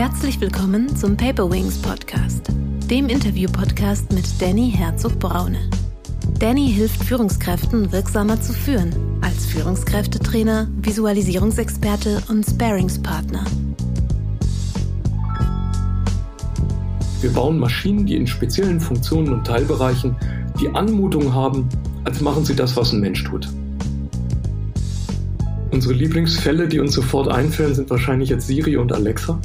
Herzlich willkommen zum Paper Wings Podcast, dem Interview-Podcast mit Danny Herzog-Braune. Danny hilft Führungskräften wirksamer zu führen, als Führungskräftetrainer, Visualisierungsexperte und Sparingspartner. Wir bauen Maschinen, die in speziellen Funktionen und Teilbereichen die Anmutung haben, als machen sie das, was ein Mensch tut. Unsere Lieblingsfälle, die uns sofort einfallen, sind wahrscheinlich jetzt Siri und Alexa.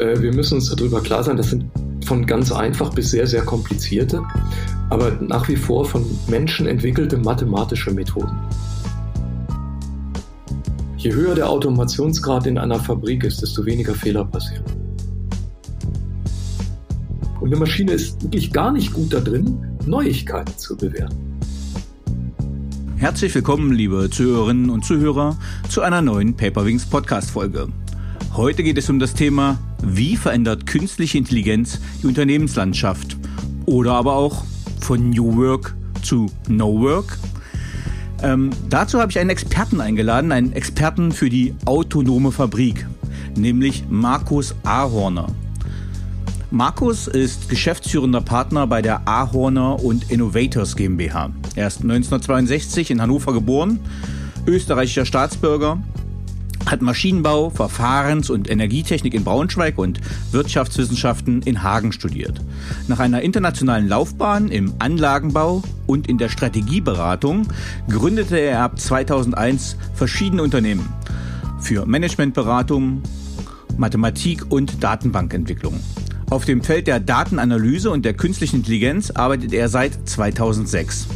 Äh, wir müssen uns darüber klar sein, das sind von ganz einfach bis sehr, sehr komplizierte, aber nach wie vor von Menschen entwickelte mathematische Methoden. Je höher der Automationsgrad in einer Fabrik ist, desto weniger Fehler passieren. Und eine Maschine ist wirklich gar nicht gut da drin, Neuigkeiten zu bewerten. Herzlich willkommen, liebe Zuhörerinnen und Zuhörer, zu einer neuen Paperwings Podcast-Folge. Heute geht es um das Thema, wie verändert künstliche Intelligenz die Unternehmenslandschaft? Oder aber auch von New Work zu No Work? Ähm, dazu habe ich einen Experten eingeladen, einen Experten für die autonome Fabrik, nämlich Markus Ahorner. Markus ist geschäftsführender Partner bei der Ahorner und Innovators GmbH. Er ist 1962 in Hannover geboren, österreichischer Staatsbürger, hat Maschinenbau, Verfahrens- und Energietechnik in Braunschweig und Wirtschaftswissenschaften in Hagen studiert. Nach einer internationalen Laufbahn im Anlagenbau und in der Strategieberatung gründete er ab 2001 verschiedene Unternehmen für Managementberatung, Mathematik und Datenbankentwicklung. Auf dem Feld der Datenanalyse und der künstlichen Intelligenz arbeitet er seit 2006.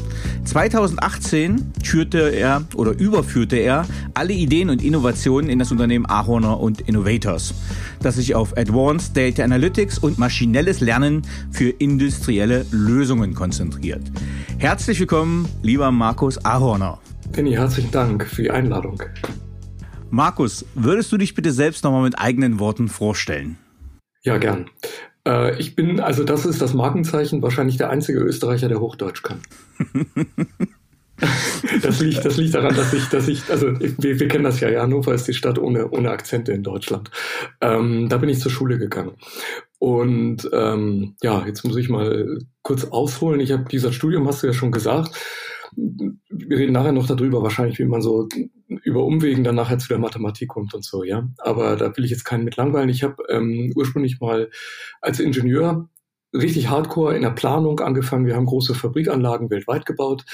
2018 führte er oder überführte er alle Ideen und Innovationen in das Unternehmen Ahorner und Innovators, das sich auf Advanced Data Analytics und maschinelles Lernen für industrielle Lösungen konzentriert. Herzlich willkommen, lieber Markus Ahorner. Penny, herzlichen Dank für die Einladung. Markus, würdest du dich bitte selbst nochmal mit eigenen Worten vorstellen? Ja, gern. Äh, ich bin, also das ist das Markenzeichen, wahrscheinlich der einzige Österreicher, der Hochdeutsch kann. das, liegt, das liegt daran, dass ich, dass ich, also wir, wir kennen das ja, ja, Hannover ist die Stadt ohne, ohne Akzente in Deutschland. Ähm, da bin ich zur Schule gegangen. Und ähm, ja, jetzt muss ich mal kurz ausholen. Ich habe dieser Studium, hast du ja schon gesagt, wir reden nachher noch darüber, wahrscheinlich, wie man so über Umwegen dann nachher zu der Mathematik kommt und so, ja. Aber da will ich jetzt keinen mit langweilen. Ich habe ähm, ursprünglich mal als Ingenieur richtig hardcore in der Planung angefangen. Wir haben große Fabrikanlagen weltweit gebaut.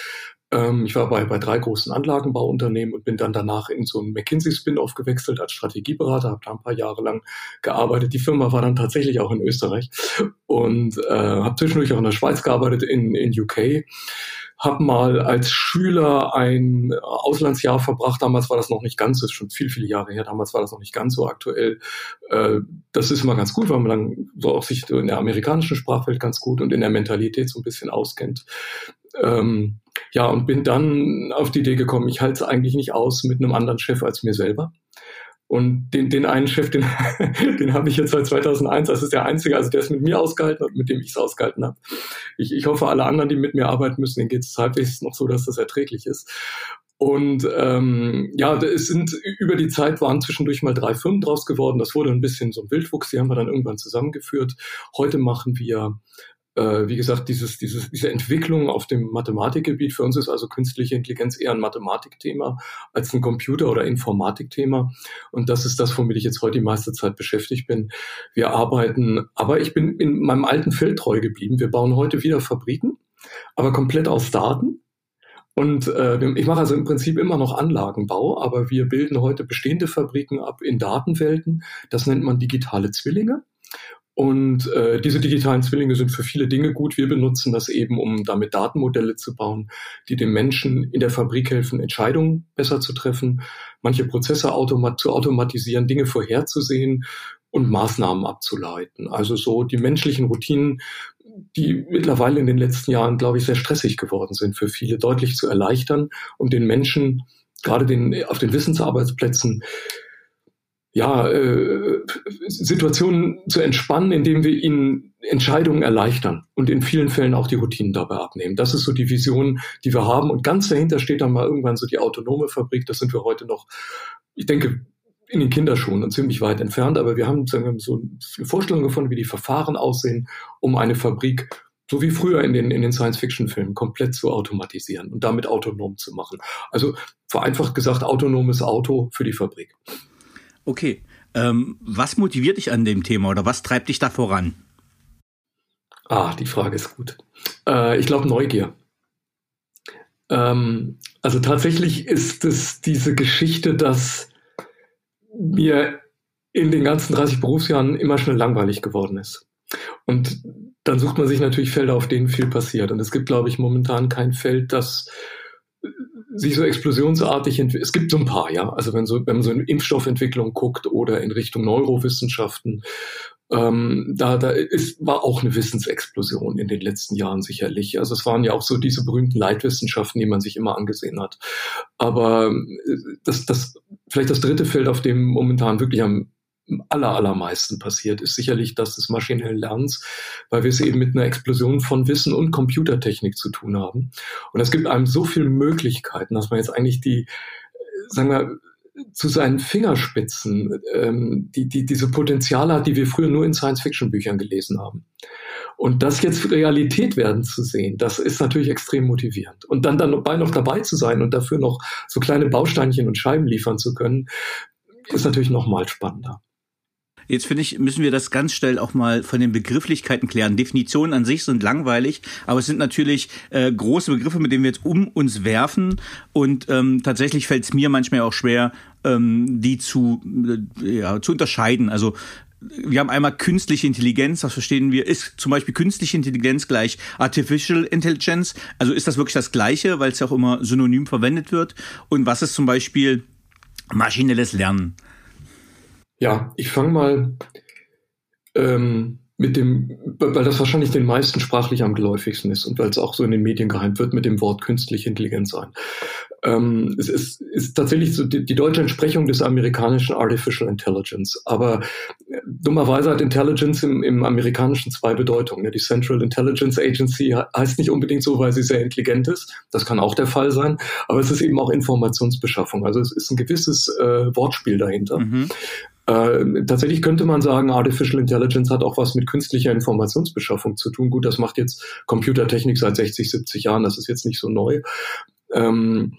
Ähm, ich war bei, bei drei großen Anlagenbauunternehmen und bin dann danach in so einen McKinsey-Spin-Off gewechselt als Strategieberater, habe da ein paar Jahre lang gearbeitet. Die Firma war dann tatsächlich auch in Österreich und äh, habe zwischendurch auch in der Schweiz gearbeitet, in, in UK habe mal als Schüler ein Auslandsjahr verbracht. Damals war das noch nicht ganz, das ist schon viel, viele Jahre her. Damals war das noch nicht ganz so aktuell. Äh, das ist immer ganz gut, weil man dann so auch sich in der amerikanischen Sprachwelt ganz gut und in der Mentalität so ein bisschen auskennt. Ähm, ja, und bin dann auf die Idee gekommen, ich halte es eigentlich nicht aus mit einem anderen Chef als mir selber. Und den, den einen Chef, den, den habe ich jetzt seit 2001. Das ist der einzige, also der ist mit mir ausgehalten und mit dem ich es ausgehalten habe. Ich, ich hoffe, alle anderen, die mit mir arbeiten müssen, denen geht es halbwegs noch so, dass das erträglich ist. Und ähm, ja, es sind über die Zeit waren zwischendurch mal drei Firmen draus geworden. Das wurde ein bisschen so ein Wildwuchs, die haben wir dann irgendwann zusammengeführt. Heute machen wir wie gesagt, dieses, dieses, diese Entwicklung auf dem Mathematikgebiet. Für uns ist also künstliche Intelligenz eher ein Mathematikthema als ein Computer- oder Informatikthema. Und das ist das, womit ich jetzt heute die meiste Zeit beschäftigt bin. Wir arbeiten, aber ich bin in meinem alten Feld treu geblieben. Wir bauen heute wieder Fabriken, aber komplett aus Daten. Und äh, ich mache also im Prinzip immer noch Anlagenbau, aber wir bilden heute bestehende Fabriken ab in Datenwelten. Das nennt man digitale Zwillinge. Und äh, diese digitalen Zwillinge sind für viele Dinge gut. Wir benutzen das eben, um damit Datenmodelle zu bauen, die dem Menschen in der Fabrik helfen, Entscheidungen besser zu treffen, manche Prozesse automat zu automatisieren, Dinge vorherzusehen und Maßnahmen abzuleiten. Also so die menschlichen Routinen, die mittlerweile in den letzten Jahren, glaube ich, sehr stressig geworden sind, für viele deutlich zu erleichtern und den Menschen, gerade den, auf den Wissensarbeitsplätzen, ja, äh, Situationen zu entspannen, indem wir ihnen Entscheidungen erleichtern und in vielen Fällen auch die Routinen dabei abnehmen. Das ist so die Vision, die wir haben. Und ganz dahinter steht dann mal irgendwann so die autonome Fabrik. Das sind wir heute noch, ich denke, in den Kinderschuhen und ziemlich weit entfernt, aber wir haben, sagen wir, so eine Vorstellung gefunden, wie die Verfahren aussehen, um eine Fabrik so wie früher in den, in den Science-Fiction-Filmen, komplett zu automatisieren und damit autonom zu machen. Also vereinfacht gesagt, autonomes Auto für die Fabrik. Okay. Ähm, was motiviert dich an dem Thema oder was treibt dich da voran? Ah, die Frage ist gut. Äh, ich glaube Neugier. Ähm, also tatsächlich ist es diese Geschichte, dass mir in den ganzen 30 Berufsjahren immer schnell langweilig geworden ist. Und dann sucht man sich natürlich Felder, auf denen viel passiert. Und es gibt, glaube ich, momentan kein Feld, das sich so explosionsartig entwickelt. Es gibt so ein paar, ja. Also wenn, so, wenn man so in Impfstoffentwicklung guckt oder in Richtung Neurowissenschaften, ähm, da, da ist, war auch eine Wissensexplosion in den letzten Jahren sicherlich. Also es waren ja auch so diese berühmten Leitwissenschaften, die man sich immer angesehen hat. Aber äh, das, das, vielleicht das dritte Feld, auf dem momentan wirklich am aller, allermeisten passiert, ist sicherlich das des maschinellen Lernens, weil wir es eben mit einer Explosion von Wissen und Computertechnik zu tun haben. Und es gibt einem so viele Möglichkeiten, dass man jetzt eigentlich die, sagen wir, zu seinen Fingerspitzen ähm, die, die, diese Potenziale hat, die wir früher nur in Science-Fiction-Büchern gelesen haben. Und das jetzt Realität werden zu sehen, das ist natürlich extrem motivierend. Und dann, dann dabei noch dabei zu sein und dafür noch so kleine Bausteinchen und Scheiben liefern zu können, ist natürlich noch mal spannender. Jetzt finde ich, müssen wir das ganz schnell auch mal von den Begrifflichkeiten klären. Definitionen an sich sind langweilig, aber es sind natürlich äh, große Begriffe, mit denen wir jetzt um uns werfen. Und ähm, tatsächlich fällt es mir manchmal auch schwer, ähm, die zu, äh, ja, zu unterscheiden. Also wir haben einmal künstliche Intelligenz, was verstehen wir? Ist zum Beispiel künstliche Intelligenz gleich Artificial Intelligence? Also ist das wirklich das Gleiche, weil es ja auch immer synonym verwendet wird? Und was ist zum Beispiel maschinelles Lernen? Ja, ich fange mal ähm, mit dem, weil das wahrscheinlich den meisten sprachlich am geläufigsten ist und weil es auch so in den Medien geheimt wird, mit dem Wort künstliche Intelligenz ein. Ähm, es ist, ist tatsächlich so die, die, deutsche Entsprechung des amerikanischen Artificial Intelligence. Aber äh, dummerweise hat Intelligence im, im amerikanischen zwei Bedeutungen. Die Central Intelligence Agency heißt nicht unbedingt so, weil sie sehr intelligent ist. Das kann auch der Fall sein. Aber es ist eben auch Informationsbeschaffung. Also es ist ein gewisses äh, Wortspiel dahinter. Mhm. Äh, tatsächlich könnte man sagen, Artificial Intelligence hat auch was mit künstlicher Informationsbeschaffung zu tun. Gut, das macht jetzt Computertechnik seit 60, 70 Jahren, das ist jetzt nicht so neu. Ähm,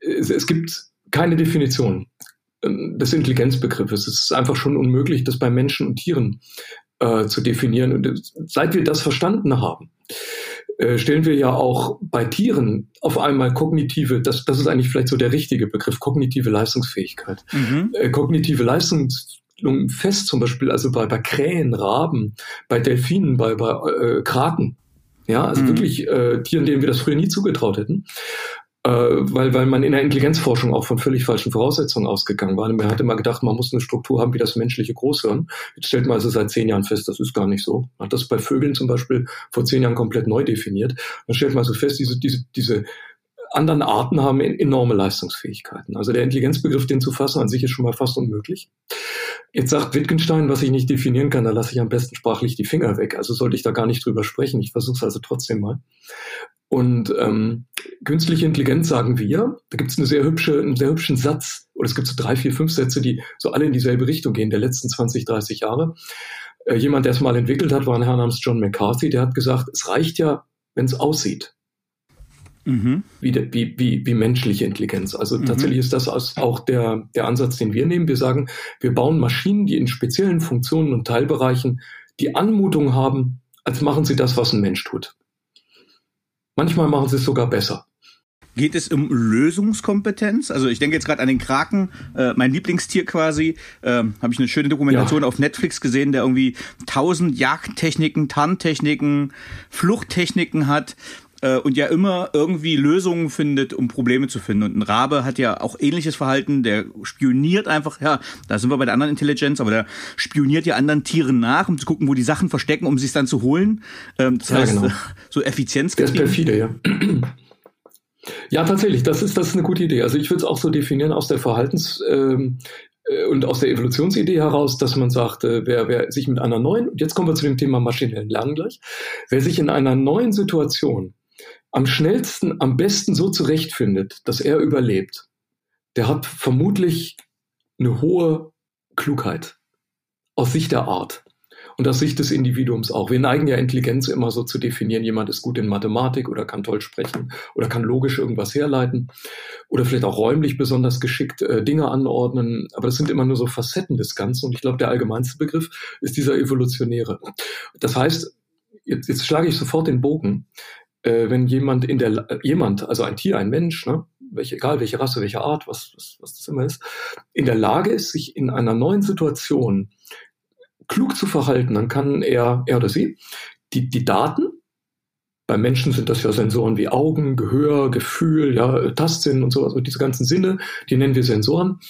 es, es gibt keine Definition ähm, des Intelligenzbegriffes. Es ist einfach schon unmöglich, das bei Menschen und Tieren äh, zu definieren. Und äh, seit wir das verstanden haben, äh, stellen wir ja auch bei Tieren auf einmal kognitive, das, das ist eigentlich vielleicht so der richtige Begriff, kognitive Leistungsfähigkeit. Mhm. Äh, kognitive Leistungsfähigkeit fest, zum Beispiel also bei, bei Krähen, Raben, bei Delfinen, bei, bei äh, Kraken. Ja, also mhm. wirklich äh, Tieren, denen wir das früher nie zugetraut hätten weil, weil man in der Intelligenzforschung auch von völlig falschen Voraussetzungen ausgegangen war. Man hat immer gedacht, man muss eine Struktur haben wie das menschliche Großhirn. Jetzt stellt man also seit zehn Jahren fest, das ist gar nicht so. Man hat das bei Vögeln zum Beispiel vor zehn Jahren komplett neu definiert. Dann stellt man also fest, diese, diese, diese anderen Arten haben enorme Leistungsfähigkeiten. Also der Intelligenzbegriff, den zu fassen an sich ist schon mal fast unmöglich. Jetzt sagt Wittgenstein, was ich nicht definieren kann, da lasse ich am besten sprachlich die Finger weg. Also sollte ich da gar nicht drüber sprechen. Ich versuche es also trotzdem mal. Und ähm, künstliche Intelligenz sagen wir, da gibt es eine sehr hübsche, einen sehr hübschen Satz, oder es gibt so drei, vier, fünf Sätze, die so alle in dieselbe Richtung gehen, der letzten 20, 30 Jahre. Äh, jemand, der es mal entwickelt hat, war ein Herr namens John McCarthy, der hat gesagt, es reicht ja, wenn es aussieht. Mhm. Wie, de, wie, wie, wie menschliche Intelligenz. Also mhm. tatsächlich ist das auch der, der Ansatz, den wir nehmen. Wir sagen, wir bauen Maschinen, die in speziellen Funktionen und Teilbereichen die Anmutung haben, als machen sie das, was ein Mensch tut. Manchmal machen sie es sogar besser. Geht es um Lösungskompetenz? Also ich denke jetzt gerade an den Kraken, äh, mein Lieblingstier quasi. Ähm, Habe ich eine schöne Dokumentation ja. auf Netflix gesehen, der irgendwie tausend Jagdtechniken, Tarntechniken, Fluchttechniken hat äh, und ja immer irgendwie Lösungen findet, um Probleme zu finden. Und ein Rabe hat ja auch ähnliches Verhalten, der spioniert einfach, ja, da sind wir bei der anderen Intelligenz, aber der spioniert ja anderen Tieren nach, um zu gucken, wo die Sachen verstecken, um sie dann zu holen. Ähm, das ja, heißt, genau. so Effizienz. Der ist perfide, ja. Ja, tatsächlich, das ist, das ist eine gute Idee. Also ich würde es auch so definieren aus der Verhaltens- ähm, äh, und aus der Evolutionsidee heraus, dass man sagt, äh, wer, wer sich mit einer neuen, und jetzt kommen wir zu dem Thema maschinellen Lernen gleich, wer sich in einer neuen Situation am schnellsten, am besten so zurechtfindet, dass er überlebt, der hat vermutlich eine hohe Klugheit aus Sicht der Art und aus Sicht des Individuums auch. Wir neigen ja Intelligenz immer so zu definieren, jemand ist gut in Mathematik oder kann toll sprechen oder kann logisch irgendwas herleiten oder vielleicht auch räumlich besonders geschickt äh, Dinge anordnen. Aber das sind immer nur so Facetten des Ganzen. Und ich glaube, der allgemeinste Begriff ist dieser evolutionäre. Das heißt, jetzt, jetzt schlage ich sofort den Bogen. Äh, wenn jemand in der, äh, jemand, also ein Tier, ein Mensch, ne, welche, egal welche Rasse, welche Art, was, was, was das immer ist, in der Lage ist, sich in einer neuen Situation klug zu verhalten, dann kann er, er oder sie, die, die Daten, beim Menschen sind das ja Sensoren wie Augen, Gehör, Gefühl, ja, Tastsinn und sowas, und diese ganzen Sinne, die nennen wir Sensoren.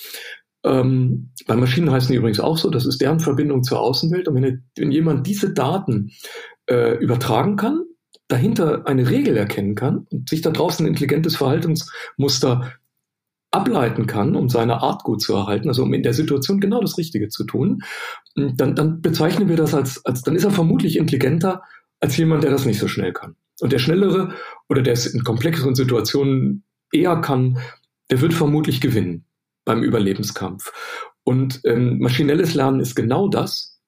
Ähm, bei Maschinen heißen die übrigens auch so, das ist deren Verbindung zur Außenwelt. Und wenn, wenn jemand diese Daten äh, übertragen kann, dahinter eine Regel erkennen kann und sich da draußen ein intelligentes Verhaltensmuster ableiten kann, um seine Art gut zu erhalten, also um in der Situation genau das Richtige zu tun, dann, dann bezeichnen wir das als, als, dann ist er vermutlich intelligenter als jemand, der das nicht so schnell kann. Und der Schnellere oder der es in komplexeren Situationen eher kann, der wird vermutlich gewinnen beim Überlebenskampf. Und ähm, maschinelles Lernen ist genau das,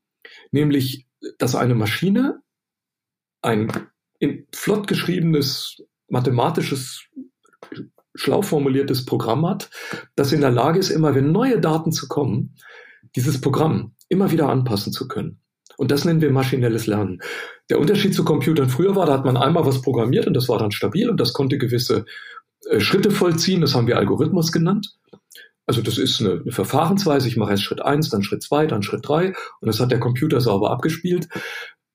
nämlich, dass eine Maschine ein flott geschriebenes mathematisches schlau formuliertes Programm hat, das in der Lage ist, immer wenn neue Daten zu kommen, dieses Programm immer wieder anpassen zu können. Und das nennen wir maschinelles Lernen. Der Unterschied zu Computern früher war, da hat man einmal was programmiert und das war dann stabil und das konnte gewisse äh, Schritte vollziehen. Das haben wir Algorithmus genannt. Also das ist eine, eine Verfahrensweise. Ich mache erst Schritt eins, dann Schritt zwei, dann Schritt drei und das hat der Computer sauber abgespielt.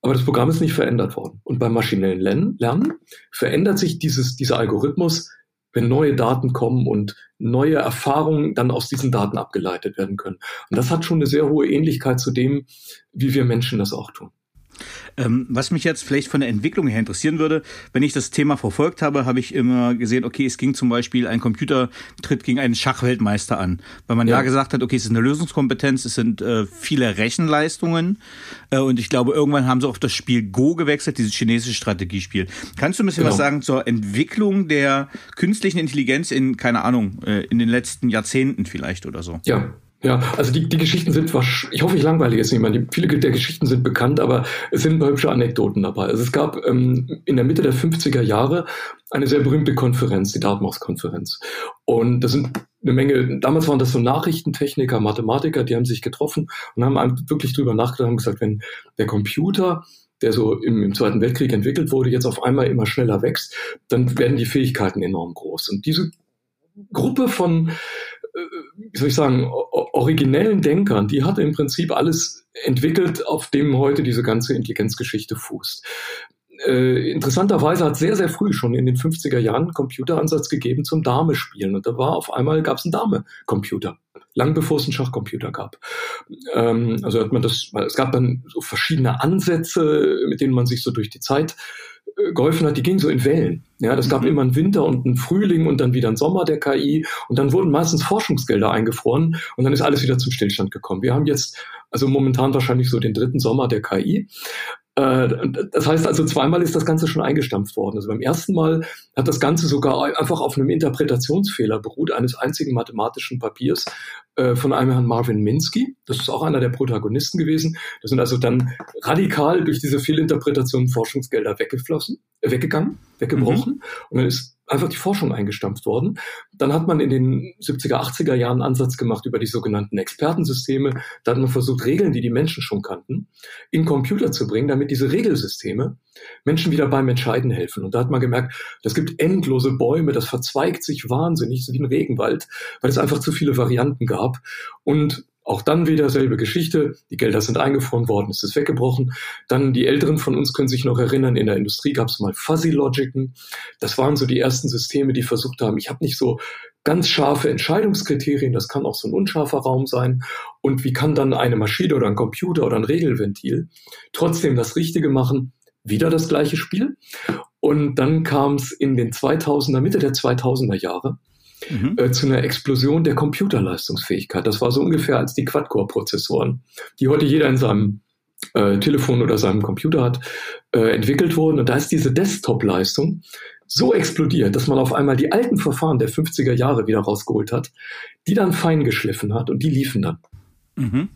Aber das Programm ist nicht verändert worden. Und beim maschinellen Lernen verändert sich dieses, dieser Algorithmus wenn neue Daten kommen und neue Erfahrungen dann aus diesen Daten abgeleitet werden können. Und das hat schon eine sehr hohe Ähnlichkeit zu dem, wie wir Menschen das auch tun. Ähm, was mich jetzt vielleicht von der Entwicklung her interessieren würde, wenn ich das Thema verfolgt habe, habe ich immer gesehen, okay, es ging zum Beispiel, ein Computer tritt gegen einen Schachweltmeister an. Weil man ja. da gesagt hat, okay, es ist eine Lösungskompetenz, es sind äh, viele Rechenleistungen. Äh, und ich glaube, irgendwann haben sie auf das Spiel Go gewechselt, dieses chinesische Strategiespiel. Kannst du ein bisschen genau. was sagen zur Entwicklung der künstlichen Intelligenz in, keine Ahnung, äh, in den letzten Jahrzehnten vielleicht oder so? Ja, ja, also die, die Geschichten sind, ich hoffe, ich langweile jetzt niemand. Die, viele der Geschichten sind bekannt, aber es sind ein paar hübsche Anekdoten dabei. Also es gab ähm, in der Mitte der 50er Jahre eine sehr berühmte Konferenz, die Dartmouth-Konferenz. Und das sind eine Menge, damals waren das so Nachrichtentechniker, Mathematiker, die haben sich getroffen und haben wirklich drüber nachgedacht und gesagt, wenn der Computer der so im, im Zweiten Weltkrieg entwickelt wurde, jetzt auf einmal immer schneller wächst, dann werden die Fähigkeiten enorm groß. Und diese Gruppe von wie soll ich sagen, originellen Denkern, die hat im Prinzip alles entwickelt, auf dem heute diese ganze Intelligenzgeschichte fußt. Äh, interessanterweise hat sehr, sehr früh schon in den 50er Jahren einen Computeransatz gegeben zum Dame-Spielen. Und da war auf einmal gab es einen Dame-Computer. Lang bevor es einen Schachcomputer gab. Ähm, also hat man das, es gab dann so verschiedene Ansätze, mit denen man sich so durch die Zeit geholfen hat, die ging so in Wellen. Ja, das gab mhm. immer einen Winter und einen Frühling und dann wieder einen Sommer der KI und dann wurden meistens Forschungsgelder eingefroren und dann ist alles wieder zum Stillstand gekommen. Wir haben jetzt also momentan wahrscheinlich so den dritten Sommer der KI. Äh, das heißt also, zweimal ist das Ganze schon eingestampft worden. Also beim ersten Mal hat das Ganze sogar einfach auf einem Interpretationsfehler beruht, eines einzigen mathematischen Papiers äh, von einem Herrn Marvin Minsky. Das ist auch einer der Protagonisten gewesen. Da sind also dann radikal durch diese Fehlinterpretation Forschungsgelder weggeflossen, äh, weggegangen, weggebrochen. Mhm. Und dann ist einfach die Forschung eingestampft worden. Dann hat man in den 70er, 80er Jahren einen Ansatz gemacht über die sogenannten Expertensysteme. Da hat man versucht, Regeln, die die Menschen schon kannten, in Computer zu bringen, damit diese Regelsysteme Menschen wieder beim Entscheiden helfen. Und da hat man gemerkt, das gibt endlose Bäume, das verzweigt sich wahnsinnig, so wie ein Regenwald, weil es einfach zu viele Varianten gab. Und auch dann wieder selbe Geschichte. Die Gelder sind eingefroren worden, es ist weggebrochen. Dann die Älteren von uns können sich noch erinnern, in der Industrie gab es mal Fuzzy Logiken. Das waren so die ersten Systeme, die versucht haben, ich habe nicht so ganz scharfe Entscheidungskriterien, das kann auch so ein unscharfer Raum sein. Und wie kann dann eine Maschine oder ein Computer oder ein Regelventil trotzdem das Richtige machen? Wieder das gleiche Spiel. Und dann kam es in den 2000er, Mitte der 2000er Jahre mhm. äh, zu einer Explosion der Computerleistungsfähigkeit. Das war so ungefähr als die Quad-Core-Prozessoren, die heute jeder in seinem äh, Telefon oder seinem Computer hat, äh, entwickelt wurden. Und da ist diese Desktop-Leistung so explodiert, dass man auf einmal die alten Verfahren der 50er Jahre wieder rausgeholt hat, die dann fein geschliffen hat und die liefen dann. Mhm.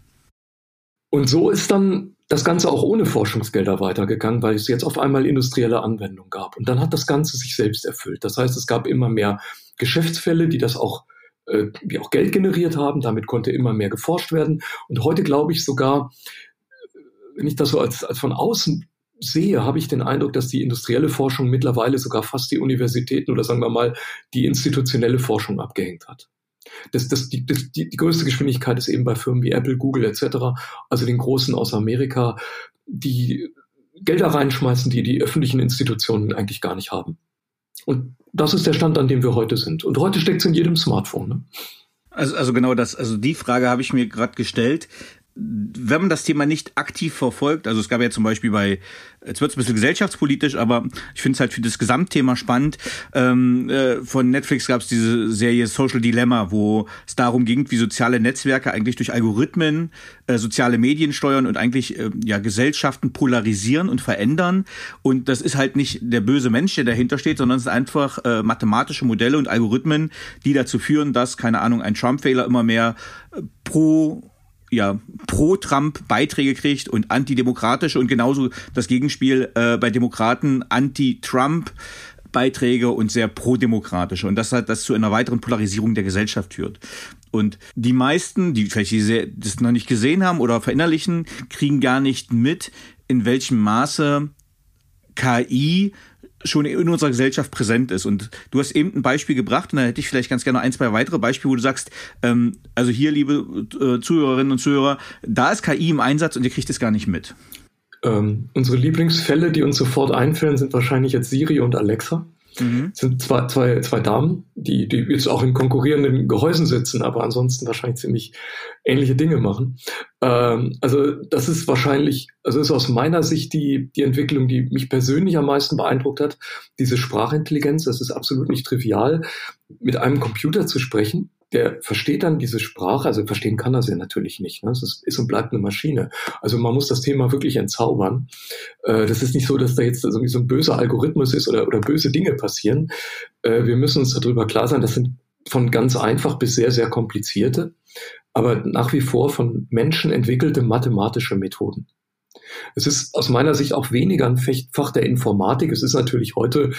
Und so ist dann das Ganze auch ohne Forschungsgelder weitergegangen, weil es jetzt auf einmal industrielle Anwendung gab. Und dann hat das Ganze sich selbst erfüllt. Das heißt, es gab immer mehr Geschäftsfälle, die das auch, äh, die auch Geld generiert haben. Damit konnte immer mehr geforscht werden. Und heute glaube ich sogar, wenn ich das so als, als von außen sehe, habe ich den Eindruck, dass die industrielle Forschung mittlerweile sogar fast die Universitäten oder sagen wir mal die institutionelle Forschung abgehängt hat. Das, das, die, das, die, die größte Geschwindigkeit ist eben bei Firmen wie Apple, Google etc., also den großen aus Amerika, die Gelder reinschmeißen, die die öffentlichen Institutionen eigentlich gar nicht haben. Und das ist der Stand, an dem wir heute sind. Und heute steckt es in jedem Smartphone. Ne? Also, also genau das, also die Frage habe ich mir gerade gestellt wenn man das Thema nicht aktiv verfolgt, also es gab ja zum Beispiel bei, jetzt wird es ein bisschen gesellschaftspolitisch, aber ich finde es halt für das Gesamtthema spannend. Ähm, äh, von Netflix gab es diese Serie Social Dilemma, wo es darum ging, wie soziale Netzwerke eigentlich durch Algorithmen äh, soziale Medien steuern und eigentlich äh, ja Gesellschaften polarisieren und verändern. Und das ist halt nicht der böse Mensch, der dahinter steht, sondern es sind einfach äh, mathematische Modelle und Algorithmen, die dazu führen, dass, keine Ahnung, ein Trump-Wähler immer mehr äh, pro ja, pro-Trump Beiträge kriegt und antidemokratische und genauso das Gegenspiel äh, bei Demokraten anti-Trump Beiträge und sehr pro-demokratische und das hat das zu einer weiteren Polarisierung der Gesellschaft führt. Und die meisten, die vielleicht die das noch nicht gesehen haben oder verinnerlichen, kriegen gar nicht mit, in welchem Maße KI schon in unserer Gesellschaft präsent ist. Und du hast eben ein Beispiel gebracht und da hätte ich vielleicht ganz gerne ein, zwei weitere Beispiele, wo du sagst, ähm, also hier, liebe äh, Zuhörerinnen und Zuhörer, da ist KI im Einsatz und ihr kriegt es gar nicht mit. Ähm, unsere Lieblingsfälle, die uns sofort einfällen, sind wahrscheinlich jetzt Siri und Alexa. Mhm. sind zwei, zwei, zwei Damen, die, die jetzt auch in konkurrierenden Gehäusen sitzen, aber ansonsten wahrscheinlich ziemlich ähnliche Dinge machen. Ähm, also das ist wahrscheinlich, also ist aus meiner Sicht die, die Entwicklung, die mich persönlich am meisten beeindruckt hat. Diese Sprachintelligenz, das ist absolut nicht trivial, mit einem Computer zu sprechen der versteht dann diese Sprache, also verstehen kann er sie natürlich nicht. Ne? Es ist und bleibt eine Maschine. Also man muss das Thema wirklich entzaubern. Äh, das ist nicht so, dass da jetzt irgendwie so ein böser Algorithmus ist oder, oder böse Dinge passieren. Äh, wir müssen uns darüber klar sein, das sind von ganz einfach bis sehr, sehr komplizierte, aber nach wie vor von Menschen entwickelte mathematische Methoden. Es ist aus meiner Sicht auch weniger ein Fach der Informatik. Es ist natürlich heute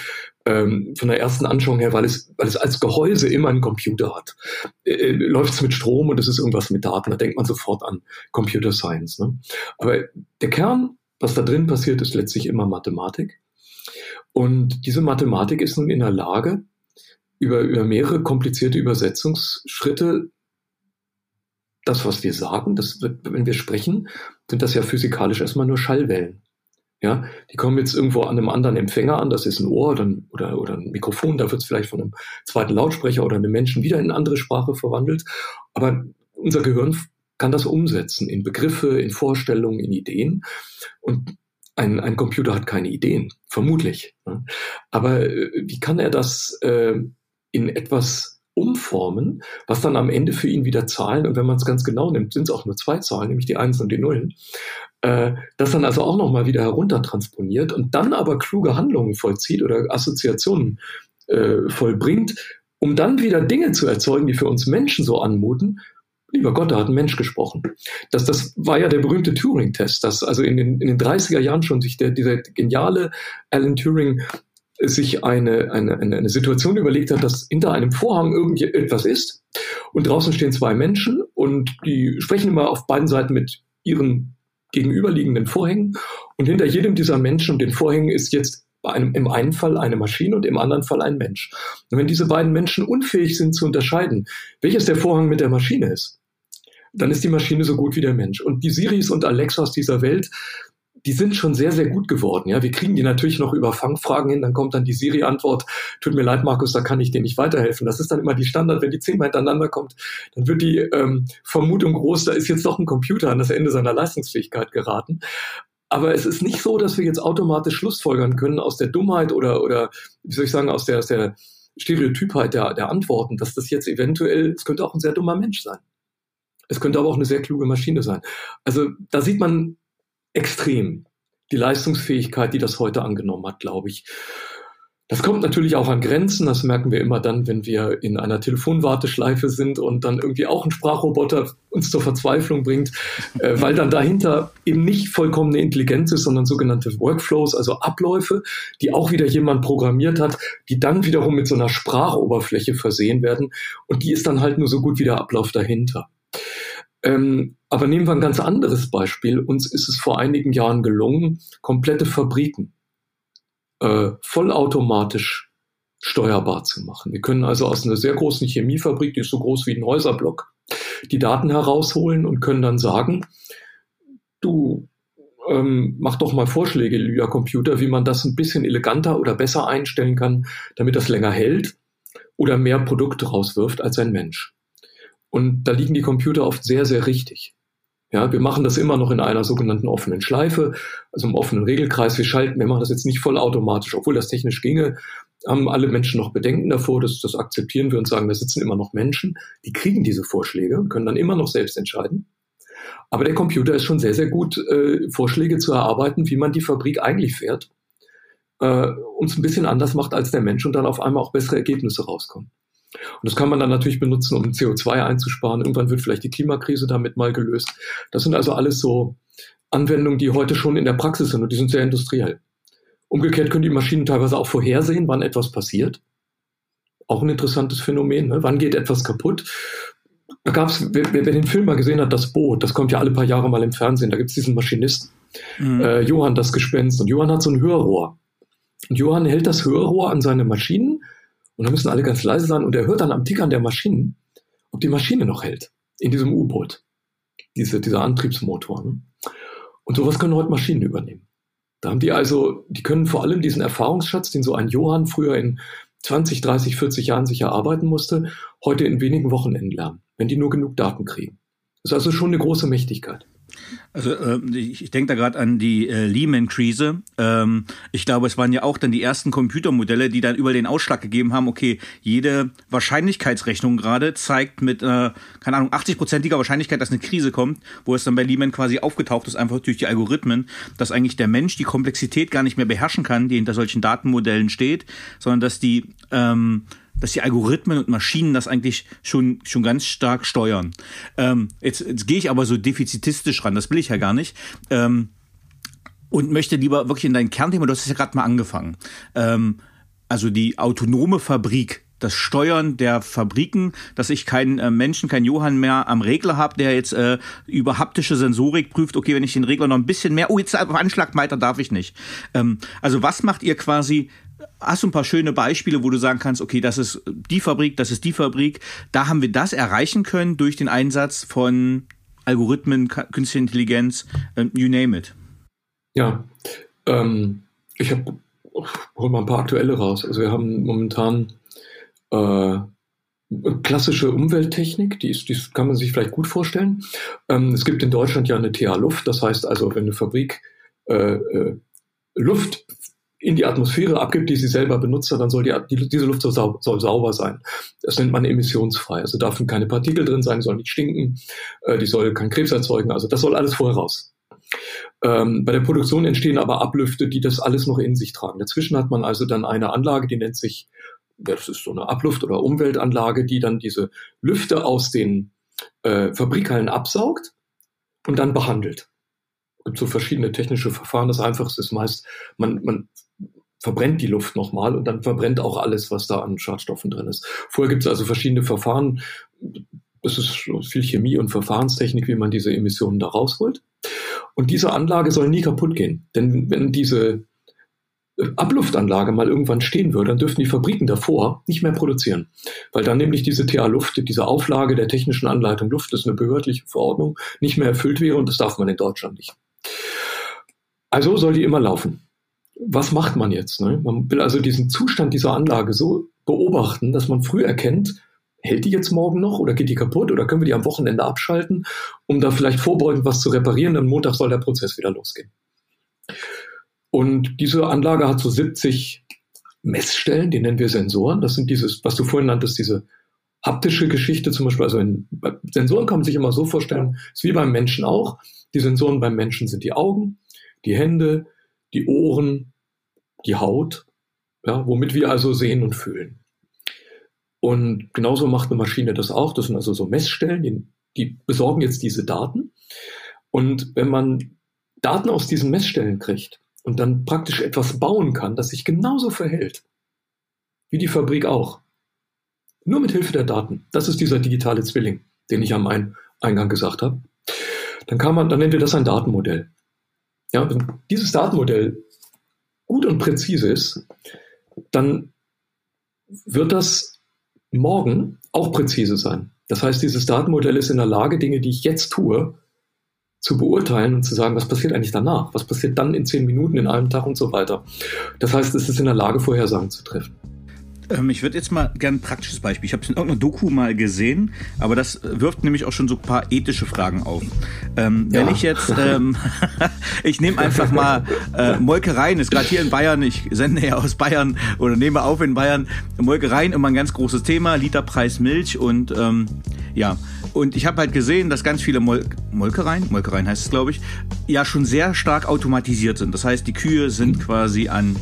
ähm, von der ersten Anschauung her, weil es, weil es als Gehäuse immer einen Computer hat. Äh, Läuft es mit Strom und es ist irgendwas mit Daten, da denkt man sofort an Computer Science. Ne? Aber der Kern, was da drin passiert, ist letztlich immer Mathematik. Und diese Mathematik ist nun in der Lage, über, über mehrere komplizierte Übersetzungsschritte das, was wir sagen, das wird, wenn wir sprechen, sind das ja physikalisch erstmal nur Schallwellen. Ja, die kommen jetzt irgendwo an einem anderen Empfänger an, das ist ein Ohr dann, oder, oder ein Mikrofon, da wird es vielleicht von einem zweiten Lautsprecher oder einem Menschen wieder in eine andere Sprache verwandelt. Aber unser Gehirn kann das umsetzen in Begriffe, in Vorstellungen, in Ideen. Und ein, ein Computer hat keine Ideen, vermutlich. Ne? Aber äh, wie kann er das äh, in etwas umformen, was dann am Ende für ihn wieder Zahlen, und wenn man es ganz genau nimmt, sind es auch nur zwei Zahlen, nämlich die Einsen und die Nullen, äh, das dann also auch nochmal wieder heruntertransponiert und dann aber kluge Handlungen vollzieht oder Assoziationen äh, vollbringt, um dann wieder Dinge zu erzeugen, die für uns Menschen so anmuten, Lieber Gott, da hat ein Mensch gesprochen. Das, das war ja der berühmte Turing-Test, dass also in den, in den 30er Jahren schon sich der, dieser geniale Alan Turing sich eine, eine, eine Situation überlegt hat, dass hinter einem Vorhang irgendetwas ist und draußen stehen zwei Menschen und die sprechen immer auf beiden Seiten mit ihren gegenüberliegenden Vorhängen und hinter jedem dieser Menschen und den Vorhängen ist jetzt einem, im einen Fall eine Maschine und im anderen Fall ein Mensch. Und wenn diese beiden Menschen unfähig sind zu unterscheiden, welches der Vorhang mit der Maschine ist, dann ist die Maschine so gut wie der Mensch. Und die Siris und Alexas dieser Welt die sind schon sehr, sehr gut geworden. Ja, wir kriegen die natürlich noch über Fangfragen hin, dann kommt dann die Siri-Antwort, tut mir leid, Markus, da kann ich dir nicht weiterhelfen. Das ist dann immer die Standard, wenn die zehnmal hintereinander kommt, dann wird die ähm, Vermutung groß, da ist jetzt doch ein Computer an das Ende seiner Leistungsfähigkeit geraten. Aber es ist nicht so, dass wir jetzt automatisch Schlussfolgern können aus der Dummheit oder, oder wie soll ich sagen, aus der, aus der Stereotypheit der, der Antworten, dass das jetzt eventuell, es könnte auch ein sehr dummer Mensch sein. Es könnte aber auch eine sehr kluge Maschine sein. Also da sieht man, extrem. Die Leistungsfähigkeit, die das heute angenommen hat, glaube ich. Das kommt natürlich auch an Grenzen. Das merken wir immer dann, wenn wir in einer Telefonwarteschleife sind und dann irgendwie auch ein Sprachroboter uns zur Verzweiflung bringt, äh, weil dann dahinter eben nicht vollkommene Intelligenz ist, sondern sogenannte Workflows, also Abläufe, die auch wieder jemand programmiert hat, die dann wiederum mit so einer Sprachoberfläche versehen werden. Und die ist dann halt nur so gut wie der Ablauf dahinter. Ähm, aber nehmen wir ein ganz anderes Beispiel. Uns ist es vor einigen Jahren gelungen, komplette Fabriken äh, vollautomatisch steuerbar zu machen. Wir können also aus einer sehr großen Chemiefabrik, die ist so groß wie ein Häuserblock, die Daten herausholen und können dann sagen, du ähm, mach doch mal Vorschläge, lieber Computer, wie man das ein bisschen eleganter oder besser einstellen kann, damit das länger hält oder mehr Produkte rauswirft als ein Mensch. Und da liegen die Computer oft sehr, sehr richtig. Ja, wir machen das immer noch in einer sogenannten offenen Schleife, also im offenen Regelkreis. Wir schalten, wir machen das jetzt nicht vollautomatisch, obwohl das technisch ginge, haben alle Menschen noch Bedenken davor, das, das akzeptieren wir und sagen, da sitzen immer noch Menschen, die kriegen diese Vorschläge und können dann immer noch selbst entscheiden. Aber der Computer ist schon sehr, sehr gut, äh, Vorschläge zu erarbeiten, wie man die Fabrik eigentlich fährt, äh, uns ein bisschen anders macht als der Mensch und dann auf einmal auch bessere Ergebnisse rauskommen. Und das kann man dann natürlich benutzen, um CO2 einzusparen. Irgendwann wird vielleicht die Klimakrise damit mal gelöst. Das sind also alles so Anwendungen, die heute schon in der Praxis sind und die sind sehr industriell. Umgekehrt können die Maschinen teilweise auch vorhersehen, wann etwas passiert. Auch ein interessantes Phänomen. Ne? Wann geht etwas kaputt? Da gab es, wer, wer, den Film mal gesehen hat, das Boot, das kommt ja alle paar Jahre mal im Fernsehen. Da gibt es diesen Maschinisten, mhm. äh, Johann das Gespenst. Und Johann hat so ein Hörrohr. Und Johann hält das Hörrohr an seine Maschinen und da müssen alle ganz leise sein und er hört dann am Tickern der Maschinen, ob die Maschine noch hält in diesem U-Boot. Diese, dieser Antriebsmotor. Ne? Und sowas können heute Maschinen übernehmen. Da haben die also, die können vor allem diesen Erfahrungsschatz, den so ein Johann früher in 20, 30, 40 Jahren sich erarbeiten musste, heute in wenigen Wochenenden lernen, wenn die nur genug Daten kriegen. Das ist also schon eine große Mächtigkeit. Also äh, ich, ich denke da gerade an die äh, Lehman-Krise. Ähm, ich glaube, es waren ja auch dann die ersten Computermodelle, die dann über den Ausschlag gegeben haben, okay, jede Wahrscheinlichkeitsrechnung gerade zeigt mit, äh, keine Ahnung, 80-prozentiger Wahrscheinlichkeit, dass eine Krise kommt, wo es dann bei Lehman quasi aufgetaucht ist, einfach durch die Algorithmen, dass eigentlich der Mensch die Komplexität gar nicht mehr beherrschen kann, die hinter solchen Datenmodellen steht, sondern dass die ähm, dass die Algorithmen und Maschinen das eigentlich schon, schon ganz stark steuern. Ähm, jetzt, jetzt gehe ich aber so defizitistisch ran, das will ich ja gar nicht. Ähm, und möchte lieber wirklich in dein Kernthema, du hast es ja gerade mal angefangen. Ähm, also die autonome Fabrik, das Steuern der Fabriken, dass ich keinen äh, Menschen, keinen Johann mehr am Regler habe, der jetzt äh, über haptische Sensorik prüft, okay, wenn ich den Regler noch ein bisschen mehr, oh, jetzt auf Anschlag weiter darf ich nicht. Ähm, also was macht ihr quasi Hast du ein paar schöne Beispiele, wo du sagen kannst, okay, das ist die Fabrik, das ist die Fabrik. Da haben wir das erreichen können durch den Einsatz von Algorithmen, künstliche Intelligenz, äh, you name it. Ja, ähm, ich habe hol mal ein paar aktuelle raus. Also wir haben momentan äh, klassische Umwelttechnik, die, ist, die kann man sich vielleicht gut vorstellen. Ähm, es gibt in Deutschland ja eine TA-Luft, das heißt also, wenn eine Fabrik äh, äh, Luft in die Atmosphäre abgibt, die sie selber benutzt hat, dann soll die, die, diese Luft so sau, soll sauber sein. Das nennt man emissionsfrei. Also dürfen keine Partikel drin sein, die soll nicht stinken, äh, die soll keinen Krebs erzeugen. Also das soll alles vorher raus. Ähm, bei der Produktion entstehen aber Ablüfte, die das alles noch in sich tragen. Dazwischen hat man also dann eine Anlage, die nennt sich, das ist so eine Abluft- oder Umweltanlage, die dann diese Lüfte aus den äh, Fabrikhallen absaugt und dann behandelt. Gibt so verschiedene technische Verfahren. Das einfachste ist meist, man, man verbrennt die Luft nochmal und dann verbrennt auch alles, was da an Schadstoffen drin ist. Vorher gibt es also verschiedene Verfahren. Das ist viel Chemie und Verfahrenstechnik, wie man diese Emissionen da rausholt. Und diese Anlage soll nie kaputt gehen. Denn wenn diese Abluftanlage mal irgendwann stehen würde, dann dürften die Fabriken davor nicht mehr produzieren. Weil dann nämlich diese TA-Luft, diese Auflage der technischen Anleitung Luft, das ist eine behördliche Verordnung, nicht mehr erfüllt wäre und das darf man in Deutschland nicht. Also soll die immer laufen was macht man jetzt? Ne? Man will also diesen Zustand dieser Anlage so beobachten, dass man früh erkennt, hält die jetzt morgen noch oder geht die kaputt oder können wir die am Wochenende abschalten, um da vielleicht vorbeugend was zu reparieren, am Montag soll der Prozess wieder losgehen. Und diese Anlage hat so 70 Messstellen, die nennen wir Sensoren. Das sind dieses, was du vorhin nanntest, diese haptische Geschichte zum Beispiel. Also in, Sensoren kann man sich immer so vorstellen, ist wie beim Menschen auch. Die Sensoren beim Menschen sind die Augen, die Hände, die Ohren, die Haut, ja, womit wir also sehen und fühlen. Und genauso macht eine Maschine das auch. Das sind also so Messstellen, die, die besorgen jetzt diese Daten. Und wenn man Daten aus diesen Messstellen kriegt und dann praktisch etwas bauen kann, das sich genauso verhält, wie die Fabrik auch, nur mit Hilfe der Daten, das ist dieser digitale Zwilling, den ich am Eingang gesagt habe, dann kann man, dann nennen wir das ein Datenmodell. Ja, wenn dieses Datenmodell gut und präzise ist, dann wird das morgen auch präzise sein. Das heißt, dieses Datenmodell ist in der Lage, Dinge, die ich jetzt tue, zu beurteilen und zu sagen, was passiert eigentlich danach? Was passiert dann in zehn Minuten, in einem Tag und so weiter. Das heißt, es ist in der Lage, Vorhersagen zu treffen. Ähm, ich würde jetzt mal gerne ein praktisches Beispiel. Ich habe es in irgendeiner Doku mal gesehen, aber das wirft nämlich auch schon so ein paar ethische Fragen auf. Ähm, ja. Wenn ich jetzt, ähm, ich nehme einfach mal äh, Molkereien, ist gerade hier in Bayern, ich sende ja aus Bayern oder nehme auf in Bayern. Molkereien immer ein ganz großes Thema, Literpreis Milch und ähm, ja. Und ich habe halt gesehen, dass ganz viele Mol Molkereien, Molkereien heißt es glaube ich, ja schon sehr stark automatisiert sind. Das heißt, die Kühe sind quasi an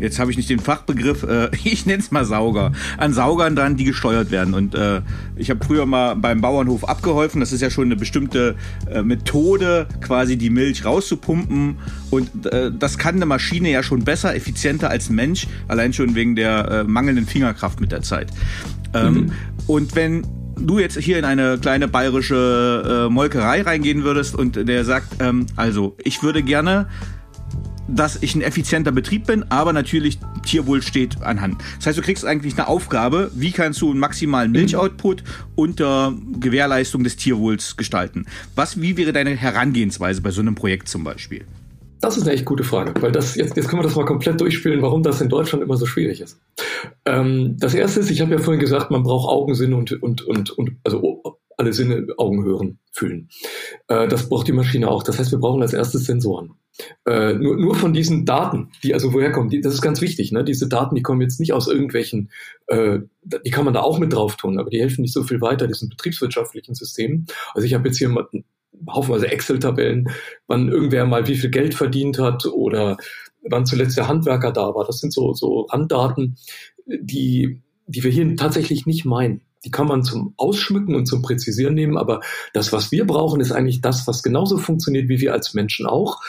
jetzt habe ich nicht den Fachbegriff, äh, ich nenne es mal Sauger, an Saugern dran, die gesteuert werden. Und äh, ich habe früher mal beim Bauernhof abgeholfen. Das ist ja schon eine bestimmte äh, Methode, quasi die Milch rauszupumpen. Und äh, das kann eine Maschine ja schon besser, effizienter als ein Mensch, allein schon wegen der äh, mangelnden Fingerkraft mit der Zeit. Ähm, mhm. Und wenn du jetzt hier in eine kleine bayerische äh, Molkerei reingehen würdest und der sagt, ähm, also ich würde gerne dass ich ein effizienter Betrieb bin, aber natürlich Tierwohl steht anhand. Das heißt, du kriegst eigentlich eine Aufgabe, wie kannst du einen maximalen Milchoutput unter Gewährleistung des Tierwohls gestalten? Was, wie wäre deine Herangehensweise bei so einem Projekt zum Beispiel? Das ist eine echt gute Frage, weil das jetzt, jetzt können wir das mal komplett durchspielen, warum das in Deutschland immer so schwierig ist. Ähm, das erste ist, ich habe ja vorhin gesagt, man braucht Augensinn und, und, und, und also alle Sinne, Augen hören, fühlen. Äh, das braucht die Maschine auch. Das heißt, wir brauchen als erstes Sensoren. Äh, nur, nur von diesen Daten, die also woher kommen, die, das ist ganz wichtig. Ne? Diese Daten, die kommen jetzt nicht aus irgendwelchen, äh, die kann man da auch mit drauf tun, aber die helfen nicht so viel weiter diesen betriebswirtschaftlichen Systemen. Also ich habe jetzt hier mal haufenweise Excel-Tabellen, wann irgendwer mal wie viel Geld verdient hat oder wann zuletzt der Handwerker da war. Das sind so, so Randdaten, die, die wir hier tatsächlich nicht meinen. Die kann man zum Ausschmücken und zum Präzisieren nehmen, aber das, was wir brauchen, ist eigentlich das, was genauso funktioniert wie wir als Menschen auch.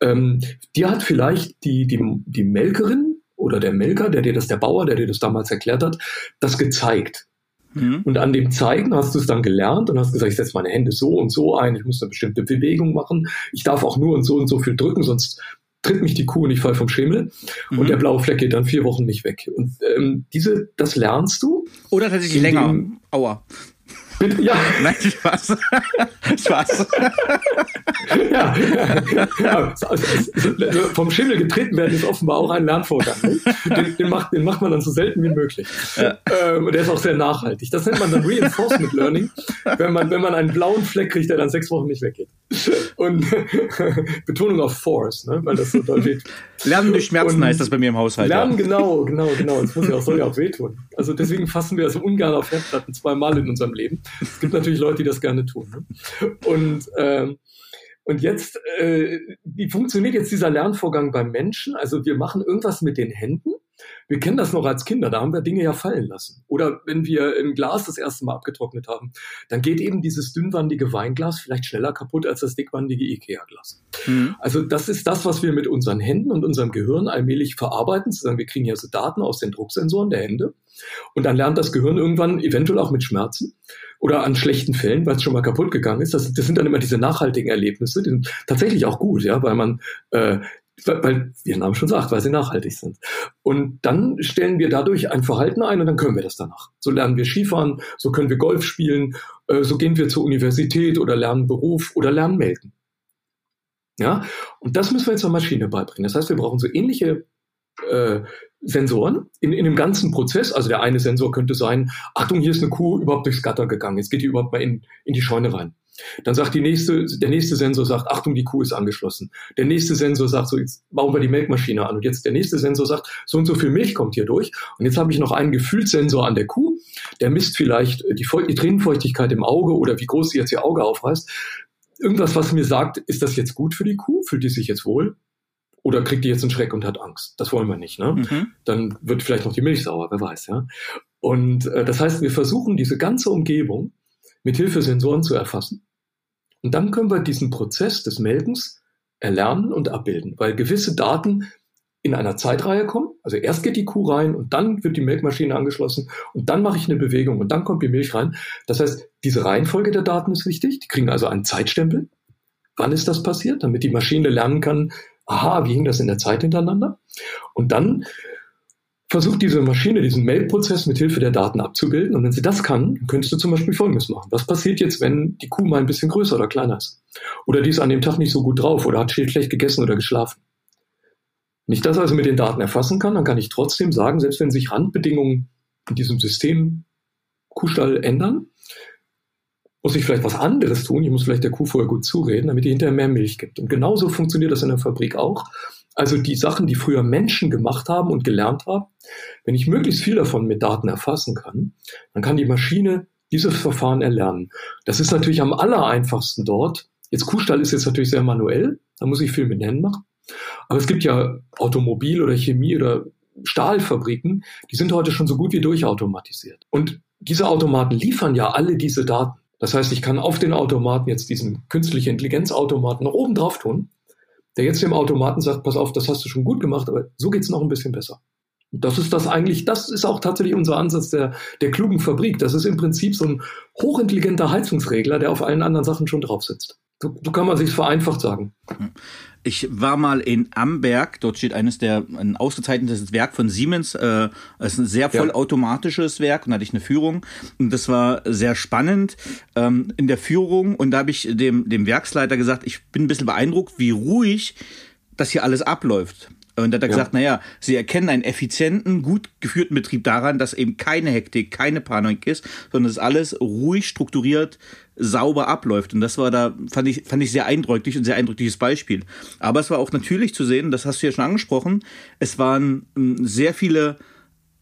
Ähm, dir hat vielleicht die, die, die Melkerin oder der Melker, der dir das, der Bauer, der dir das damals erklärt hat, das gezeigt. Mhm. Und an dem Zeigen hast du es dann gelernt und hast gesagt, ich setze meine Hände so und so ein, ich muss eine bestimmte Bewegung machen, ich darf auch nur und so und so viel drücken, sonst tritt mich die Kuh und ich fall vom Schemel mhm. und der blaue Fleck geht dann vier Wochen nicht weg. Und ähm, diese, das lernst du. Oder tatsächlich länger. Aua. Bitte, ja. Nein, Spaß. Spaß. ja, ja. Vom Schimmel getreten werden ist offenbar auch ein Lernvorgang. Ne? Den, den, macht, den macht man dann so selten wie möglich. Ja. Ähm, der ist auch sehr nachhaltig. Das nennt man dann Reinforcement Learning, wenn man, wenn man einen blauen Fleck kriegt, der dann sechs Wochen nicht weggeht. Und Betonung auf Force, ne? weil das so weht. Lernen durch Schmerzen und heißt das bei mir im Haushalt. Lernen, ja. genau, genau, genau. Das muss ja auch, soll ja auch wehtun. Also deswegen fassen wir so ungern auf Herdplatten zweimal in unserem Leben. Es gibt natürlich Leute, die das gerne tun. Ne? Und, ähm, und jetzt, äh, wie funktioniert jetzt dieser Lernvorgang beim Menschen? Also wir machen irgendwas mit den Händen. Wir kennen das noch als Kinder, da haben wir Dinge ja fallen lassen. Oder wenn wir ein Glas das erste Mal abgetrocknet haben, dann geht eben dieses dünnwandige Weinglas vielleicht schneller kaputt als das dickwandige Ikea-Glas. Mhm. Also das ist das, was wir mit unseren Händen und unserem Gehirn allmählich verarbeiten. Zu sagen, wir kriegen ja so Daten aus den Drucksensoren der Hände und dann lernt das Gehirn irgendwann eventuell auch mit Schmerzen oder an schlechten Fällen, weil es schon mal kaputt gegangen ist. Das, das sind dann immer diese nachhaltigen Erlebnisse, die sind tatsächlich auch gut, ja, weil man äh, weil, der Name schon sagt, weil sie nachhaltig sind. Und dann stellen wir dadurch ein Verhalten ein und dann können wir das danach. So lernen wir Skifahren, so können wir Golf spielen, äh, so gehen wir zur Universität oder lernen Beruf oder lernen melden. Ja, und das müssen wir jetzt der Maschine beibringen. Das heißt, wir brauchen so ähnliche äh, Sensoren in, in dem ganzen Prozess. Also der eine Sensor könnte sein, Achtung, hier ist eine Kuh überhaupt durchs Gatter gegangen, jetzt geht die überhaupt mal in, in die Scheune rein. Dann sagt die nächste, der nächste Sensor sagt, Achtung, die Kuh ist angeschlossen. Der nächste Sensor sagt, so jetzt bauen wir die Melkmaschine an. Und jetzt der nächste Sensor sagt, so und so viel Milch kommt hier durch. Und jetzt habe ich noch einen Gefühlssensor an der Kuh. Der misst vielleicht die, die Tränenfeuchtigkeit im Auge oder wie groß sie jetzt ihr Auge aufreißt. Irgendwas, was mir sagt, ist das jetzt gut für die Kuh? Fühlt die sich jetzt wohl? Oder kriegt die jetzt einen Schreck und hat Angst? Das wollen wir nicht. Ne? Mhm. Dann wird vielleicht noch die Milch sauer, wer weiß. Ja? Und äh, das heißt, wir versuchen diese ganze Umgebung mit Hilfe Sensoren zu erfassen. Und dann können wir diesen Prozess des Melkens erlernen und abbilden, weil gewisse Daten in einer Zeitreihe kommen. Also erst geht die Kuh rein und dann wird die Melkmaschine angeschlossen und dann mache ich eine Bewegung und dann kommt die Milch rein. Das heißt, diese Reihenfolge der Daten ist wichtig. Die kriegen also einen Zeitstempel. Wann ist das passiert? Damit die Maschine lernen kann, aha, wie hing das in der Zeit hintereinander? Und dann versucht diese Maschine diesen Melkprozess mit Hilfe der Daten abzubilden. Und wenn sie das kann, dann könntest du zum Beispiel Folgendes machen. Was passiert jetzt, wenn die Kuh mal ein bisschen größer oder kleiner ist? Oder die ist an dem Tag nicht so gut drauf oder hat schlecht gegessen oder geschlafen? Wenn ich das also mit den Daten erfassen kann, dann kann ich trotzdem sagen, selbst wenn sich Randbedingungen in diesem System Kuhstall ändern, muss ich vielleicht was anderes tun. Ich muss vielleicht der Kuh vorher gut zureden, damit die hinterher mehr Milch gibt. Und genauso funktioniert das in der Fabrik auch. Also die Sachen, die früher Menschen gemacht haben und gelernt haben, wenn ich möglichst viel davon mit Daten erfassen kann, dann kann die Maschine dieses Verfahren erlernen. Das ist natürlich am aller einfachsten dort. Jetzt Kuhstall ist jetzt natürlich sehr manuell, da muss ich viel mit Händen machen. Aber es gibt ja Automobil- oder Chemie- oder Stahlfabriken, die sind heute schon so gut wie durchautomatisiert. Und diese Automaten liefern ja alle diese Daten. Das heißt, ich kann auf den Automaten jetzt diesen künstliche Intelligenzautomaten noch oben drauf tun, der jetzt dem Automaten sagt, pass auf, das hast du schon gut gemacht, aber so geht's noch ein bisschen besser. Das ist das eigentlich, das ist auch tatsächlich unser Ansatz der, der klugen Fabrik. Das ist im Prinzip so ein hochintelligenter Heizungsregler, der auf allen anderen Sachen schon drauf sitzt. So, so kann man sich vereinfacht sagen. Ich war mal in Amberg, dort steht eines der, ein ausgezeichnetes Werk von Siemens, äh, es ist ein sehr vollautomatisches. Werk und da hatte ich eine Führung und das war sehr spannend ähm, in der Führung und da habe ich dem, dem Werksleiter gesagt, ich bin ein bisschen beeindruckt, wie ruhig das hier alles abläuft. Und da hat er ja. gesagt, naja, sie erkennen einen effizienten, gut geführten Betrieb daran, dass eben keine Hektik, keine Panik ist, sondern dass alles ruhig, strukturiert, sauber abläuft. Und das war da, fand ich, fand ich sehr eindrücklich und sehr eindrückliches Beispiel. Aber es war auch natürlich zu sehen, das hast du ja schon angesprochen, es waren hm, sehr viele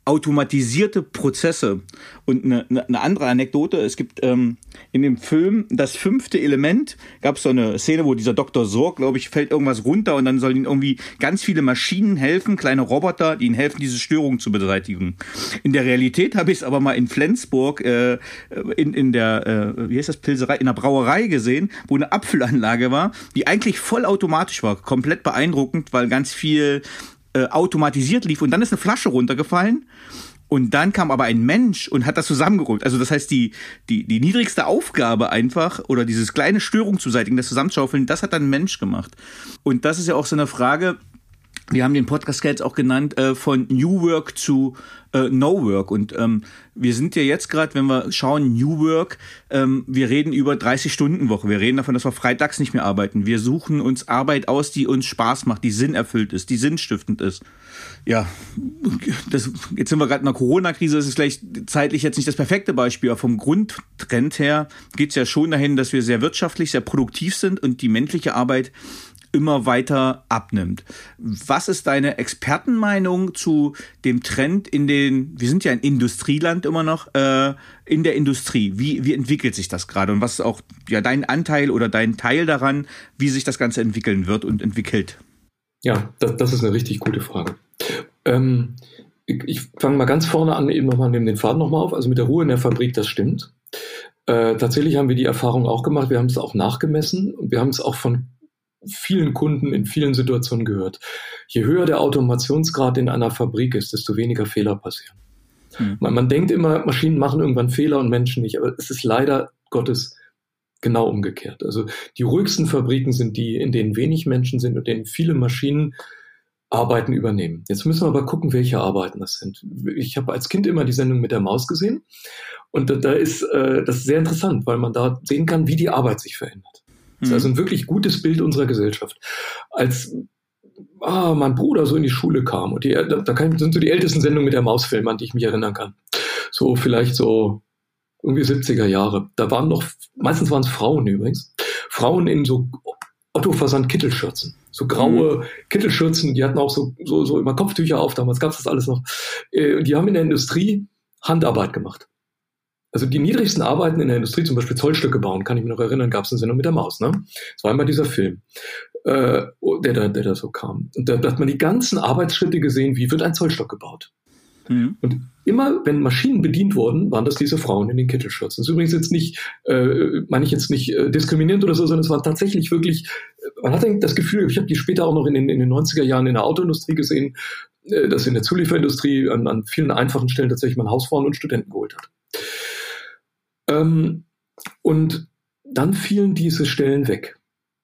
automatisierte Prozesse. Und eine, eine andere Anekdote, es gibt ähm, in dem Film das fünfte Element, gab es so eine Szene, wo dieser Dr. Sorg, glaube ich, fällt irgendwas runter und dann sollen ihm irgendwie ganz viele Maschinen helfen, kleine Roboter, die ihnen helfen, diese Störung zu beseitigen. In der Realität habe ich es aber mal in Flensburg äh, in, in der, äh, wie heißt das, Pilserei, in der Brauerei gesehen, wo eine Apfelanlage war, die eigentlich vollautomatisch war, komplett beeindruckend, weil ganz viel äh, automatisiert lief und dann ist eine Flasche runtergefallen und dann kam aber ein Mensch und hat das zusammengeholt. Also das heißt, die, die, die niedrigste Aufgabe einfach oder dieses kleine Störung zu beseitigen, das Zusammenschaufeln, das hat dann ein Mensch gemacht. Und das ist ja auch so eine Frage, wir haben den Podcast jetzt auch genannt, äh, von New Work zu äh, No Work. Und ähm, wir sind ja jetzt gerade, wenn wir schauen, New Work, ähm, wir reden über 30-Stunden-Woche. Wir reden davon, dass wir freitags nicht mehr arbeiten. Wir suchen uns Arbeit aus, die uns Spaß macht, die sinnerfüllt ist, die sinnstiftend ist. Ja, das, jetzt sind wir gerade in der Corona-Krise, das ist vielleicht zeitlich jetzt nicht das perfekte Beispiel, aber vom Grundtrend her geht es ja schon dahin, dass wir sehr wirtschaftlich, sehr produktiv sind und die menschliche Arbeit immer weiter abnimmt. Was ist deine Expertenmeinung zu dem Trend in den, wir sind ja ein Industrieland immer noch, äh, in der Industrie? Wie, wie entwickelt sich das gerade und was ist auch ja, dein Anteil oder dein Teil daran, wie sich das Ganze entwickeln wird und entwickelt? Ja, das, das ist eine richtig gute Frage. Ähm, ich, ich fange mal ganz vorne an, eben nochmal, nehmen den Faden nochmal auf. Also mit der Ruhe in der Fabrik, das stimmt. Äh, tatsächlich haben wir die Erfahrung auch gemacht. Wir haben es auch nachgemessen und wir haben es auch von vielen Kunden in vielen Situationen gehört. Je höher der Automationsgrad in einer Fabrik ist, desto weniger Fehler passieren. Hm. Man, man, denkt immer, Maschinen machen irgendwann Fehler und Menschen nicht, aber es ist leider Gottes genau umgekehrt. Also die ruhigsten Fabriken sind die, in denen wenig Menschen sind und denen viele Maschinen Arbeiten übernehmen. Jetzt müssen wir aber gucken, welche Arbeiten das sind. Ich habe als Kind immer die Sendung mit der Maus gesehen und da, da ist äh, das ist sehr interessant, weil man da sehen kann, wie die Arbeit sich verändert. Das ist also ein wirklich gutes Bild unserer Gesellschaft. Als ah, mein Bruder so in die Schule kam und die, da, da sind so die ältesten Sendungen mit der Mausfilm, an die ich mich erinnern kann. So vielleicht so irgendwie 70er Jahre. Da waren noch, meistens waren es Frauen übrigens, Frauen in so Otto-Versand-Kittelschürzen. So graue mhm. Kittelschürzen, die hatten auch so, so, so immer Kopftücher auf, damals gab es das alles noch. Äh, und die haben in der Industrie Handarbeit gemacht. Also die niedrigsten Arbeiten in der Industrie, zum Beispiel Zollstücke bauen, kann ich mich noch erinnern, gab es eine Sendung mit der Maus. Ne? Das war immer dieser Film, äh, der, da, der da so kam. Und da, da hat man die ganzen Arbeitsschritte gesehen, wie wird ein Zollstock gebaut. Mhm. Und immer, wenn Maschinen bedient wurden, waren das diese Frauen in den Kittelschürzen. Das ist übrigens jetzt nicht, äh, meine ich jetzt nicht äh, diskriminierend oder so, sondern es war tatsächlich wirklich, man hat das Gefühl, ich habe die später auch noch in den, in den 90er Jahren in der Autoindustrie gesehen, äh, dass in der Zulieferindustrie an, an vielen einfachen Stellen tatsächlich man Hausfrauen und Studenten geholt hat. Ähm, und dann fielen diese Stellen weg.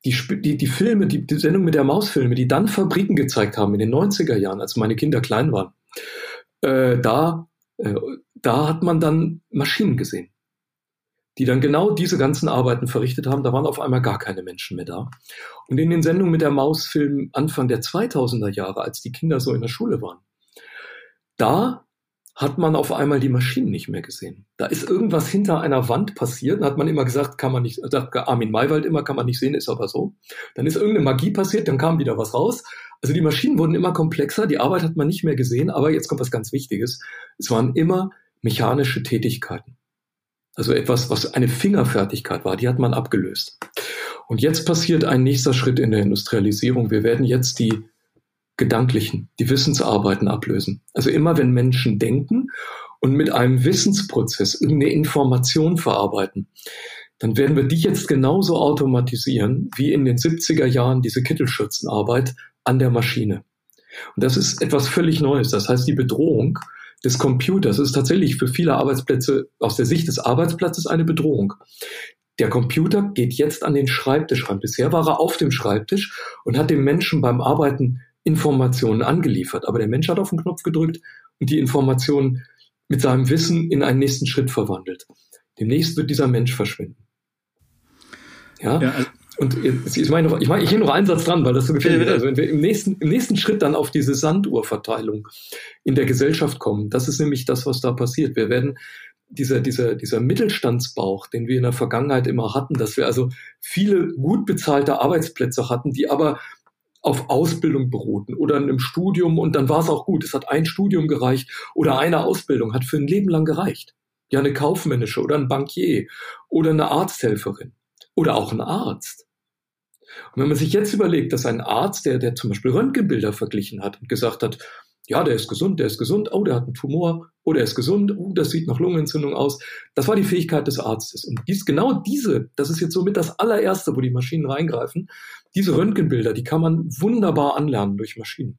Die, die, die Filme, die, die Sendung mit der Mausfilme, die dann Fabriken gezeigt haben in den 90er Jahren, als meine Kinder klein waren, äh, da, äh, da hat man dann Maschinen gesehen, die dann genau diese ganzen Arbeiten verrichtet haben. Da waren auf einmal gar keine Menschen mehr da. Und in den Sendungen mit der Mausfilm Anfang der 2000er Jahre, als die Kinder so in der Schule waren, da hat man auf einmal die Maschinen nicht mehr gesehen. Da ist irgendwas hinter einer Wand passiert. Da hat man immer gesagt, kann man nicht, sagt Armin Maywald immer, kann man nicht sehen, ist aber so. Dann ist irgendeine Magie passiert, dann kam wieder was raus. Also die Maschinen wurden immer komplexer, die Arbeit hat man nicht mehr gesehen, aber jetzt kommt was ganz Wichtiges. Es waren immer mechanische Tätigkeiten. Also etwas, was eine Fingerfertigkeit war, die hat man abgelöst. Und jetzt passiert ein nächster Schritt in der Industrialisierung. Wir werden jetzt die Gedanklichen, die Wissensarbeiten ablösen. Also immer wenn Menschen denken und mit einem Wissensprozess irgendeine Information verarbeiten, dann werden wir die jetzt genauso automatisieren wie in den 70er Jahren diese Kittelschürzenarbeit an der Maschine. Und das ist etwas völlig Neues. Das heißt, die Bedrohung des Computers ist tatsächlich für viele Arbeitsplätze aus der Sicht des Arbeitsplatzes eine Bedrohung. Der Computer geht jetzt an den Schreibtisch ran. Bisher war er auf dem Schreibtisch und hat dem Menschen beim Arbeiten Informationen angeliefert. Aber der Mensch hat auf den Knopf gedrückt und die Informationen mit seinem Wissen in einen nächsten Schritt verwandelt. Demnächst wird dieser Mensch verschwinden. Ja, ja also und ich meine, noch, ich meine, ich hier noch einen Satz dran, weil das so gefällt mir. Also wenn wir im nächsten, im nächsten Schritt dann auf diese Sanduhrverteilung in der Gesellschaft kommen, das ist nämlich das, was da passiert. Wir werden dieser, dieser, dieser Mittelstandsbauch, den wir in der Vergangenheit immer hatten, dass wir also viele gut bezahlte Arbeitsplätze hatten, die aber auf Ausbildung beruhten oder in einem Studium und dann war es auch gut. Es hat ein Studium gereicht oder eine Ausbildung hat für ein Leben lang gereicht. Ja, eine kaufmännische oder ein Bankier oder eine Arzthelferin oder auch ein Arzt. Und wenn man sich jetzt überlegt, dass ein Arzt, der, der zum Beispiel Röntgenbilder verglichen hat und gesagt hat, ja, der ist gesund, der ist gesund, oh, der hat einen Tumor, oh, der ist gesund, oh, das sieht nach Lungenentzündung aus. Das war die Fähigkeit des Arztes. Und dies, genau diese, das ist jetzt somit das allererste, wo die Maschinen reingreifen, diese Röntgenbilder, die kann man wunderbar anlernen durch Maschinen.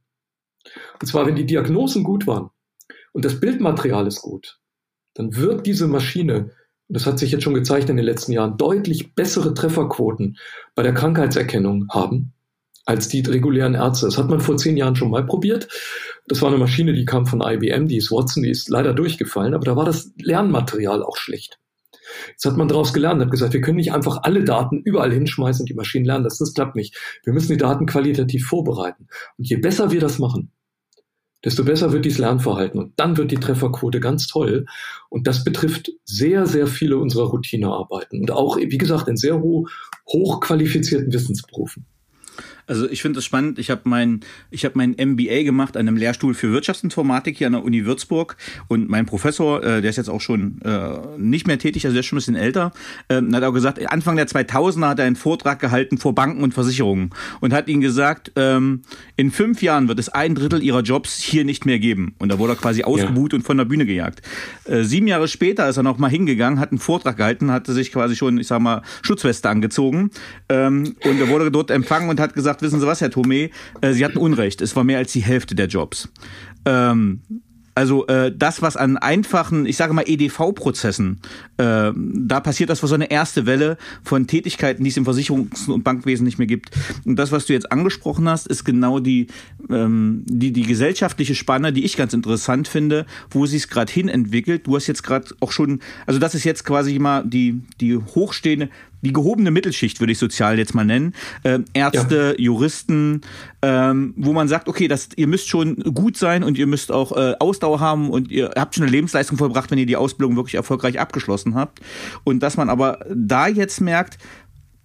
Und zwar, wenn die Diagnosen gut waren und das Bildmaterial ist gut, dann wird diese Maschine, das hat sich jetzt schon gezeigt in den letzten Jahren, deutlich bessere Trefferquoten bei der Krankheitserkennung haben als die regulären Ärzte. Das hat man vor zehn Jahren schon mal probiert. Das war eine Maschine, die kam von IBM, die ist Watson, die ist leider durchgefallen, aber da war das Lernmaterial auch schlecht. Jetzt hat man daraus gelernt, hat gesagt, wir können nicht einfach alle Daten überall hinschmeißen und die Maschinen lernen. Das, das klappt nicht. Wir müssen die Daten qualitativ vorbereiten. Und je besser wir das machen, desto besser wird dieses Lernverhalten. Und dann wird die Trefferquote ganz toll. Und das betrifft sehr, sehr viele unserer Routinearbeiten. Und auch, wie gesagt, in sehr hoch, hochqualifizierten Wissensberufen. Also ich finde es spannend. Ich habe mein, ich habe mein MBA gemacht an einem Lehrstuhl für Wirtschaftsinformatik hier an der Uni Würzburg und mein Professor, äh, der ist jetzt auch schon äh, nicht mehr tätig, also der ist schon ein bisschen älter, äh, hat auch gesagt, Anfang der 2000er hat er einen Vortrag gehalten vor Banken und Versicherungen und hat ihnen gesagt, ähm, in fünf Jahren wird es ein Drittel ihrer Jobs hier nicht mehr geben. Und da wurde er quasi ausgebuht ja. und von der Bühne gejagt. Äh, sieben Jahre später ist er noch mal hingegangen, hat einen Vortrag gehalten, hatte sich quasi schon, ich sag mal, Schutzweste angezogen ähm, und er wurde dort empfangen und hat gesagt, gesagt, wissen Sie was, Herr Thome, äh, Sie hatten Unrecht. Es war mehr als die Hälfte der Jobs. Ähm, also äh, das, was an einfachen, ich sage mal EDV-Prozessen, äh, da passiert das war so eine erste Welle von Tätigkeiten, die es im Versicherungs- und Bankwesen nicht mehr gibt. Und das, was du jetzt angesprochen hast, ist genau die ähm, die die gesellschaftliche Spanne, die ich ganz interessant finde, wo sie es gerade hin entwickelt. Du hast jetzt gerade auch schon, also das ist jetzt quasi mal die die hochstehende die gehobene Mittelschicht, würde ich sozial jetzt mal nennen, äh, Ärzte, ja. Juristen, ähm, wo man sagt, okay, das, ihr müsst schon gut sein und ihr müsst auch äh, Ausdauer haben und ihr habt schon eine Lebensleistung vollbracht, wenn ihr die Ausbildung wirklich erfolgreich abgeschlossen habt. Und dass man aber da jetzt merkt,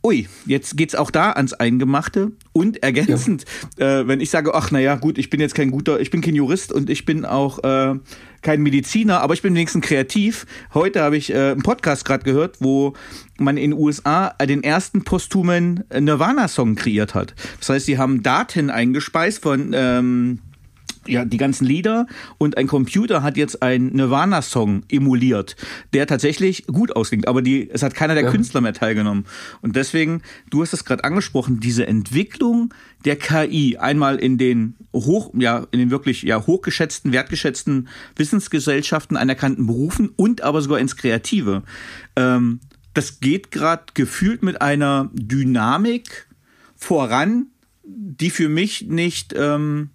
Ui, jetzt geht's auch da ans Eingemachte und ergänzend, ja. äh, wenn ich sage, ach naja, gut, ich bin jetzt kein guter, ich bin kein Jurist und ich bin auch äh, kein Mediziner, aber ich bin wenigstens kreativ. Heute habe ich äh, einen Podcast gerade gehört, wo man in den USA den ersten posthumen Nirvana-Song kreiert hat. Das heißt, sie haben Daten eingespeist von ähm, ja, die ganzen Lieder und ein Computer hat jetzt einen Nirvana-Song emuliert, der tatsächlich gut ausklingt, aber die, es hat keiner der ja. Künstler mehr teilgenommen. Und deswegen, du hast es gerade angesprochen, diese Entwicklung der KI, einmal in den hoch, ja, in den wirklich ja, hochgeschätzten, wertgeschätzten Wissensgesellschaften, anerkannten Berufen und aber sogar ins Kreative. Ähm, das geht gerade gefühlt mit einer Dynamik voran, die für mich nicht ähm,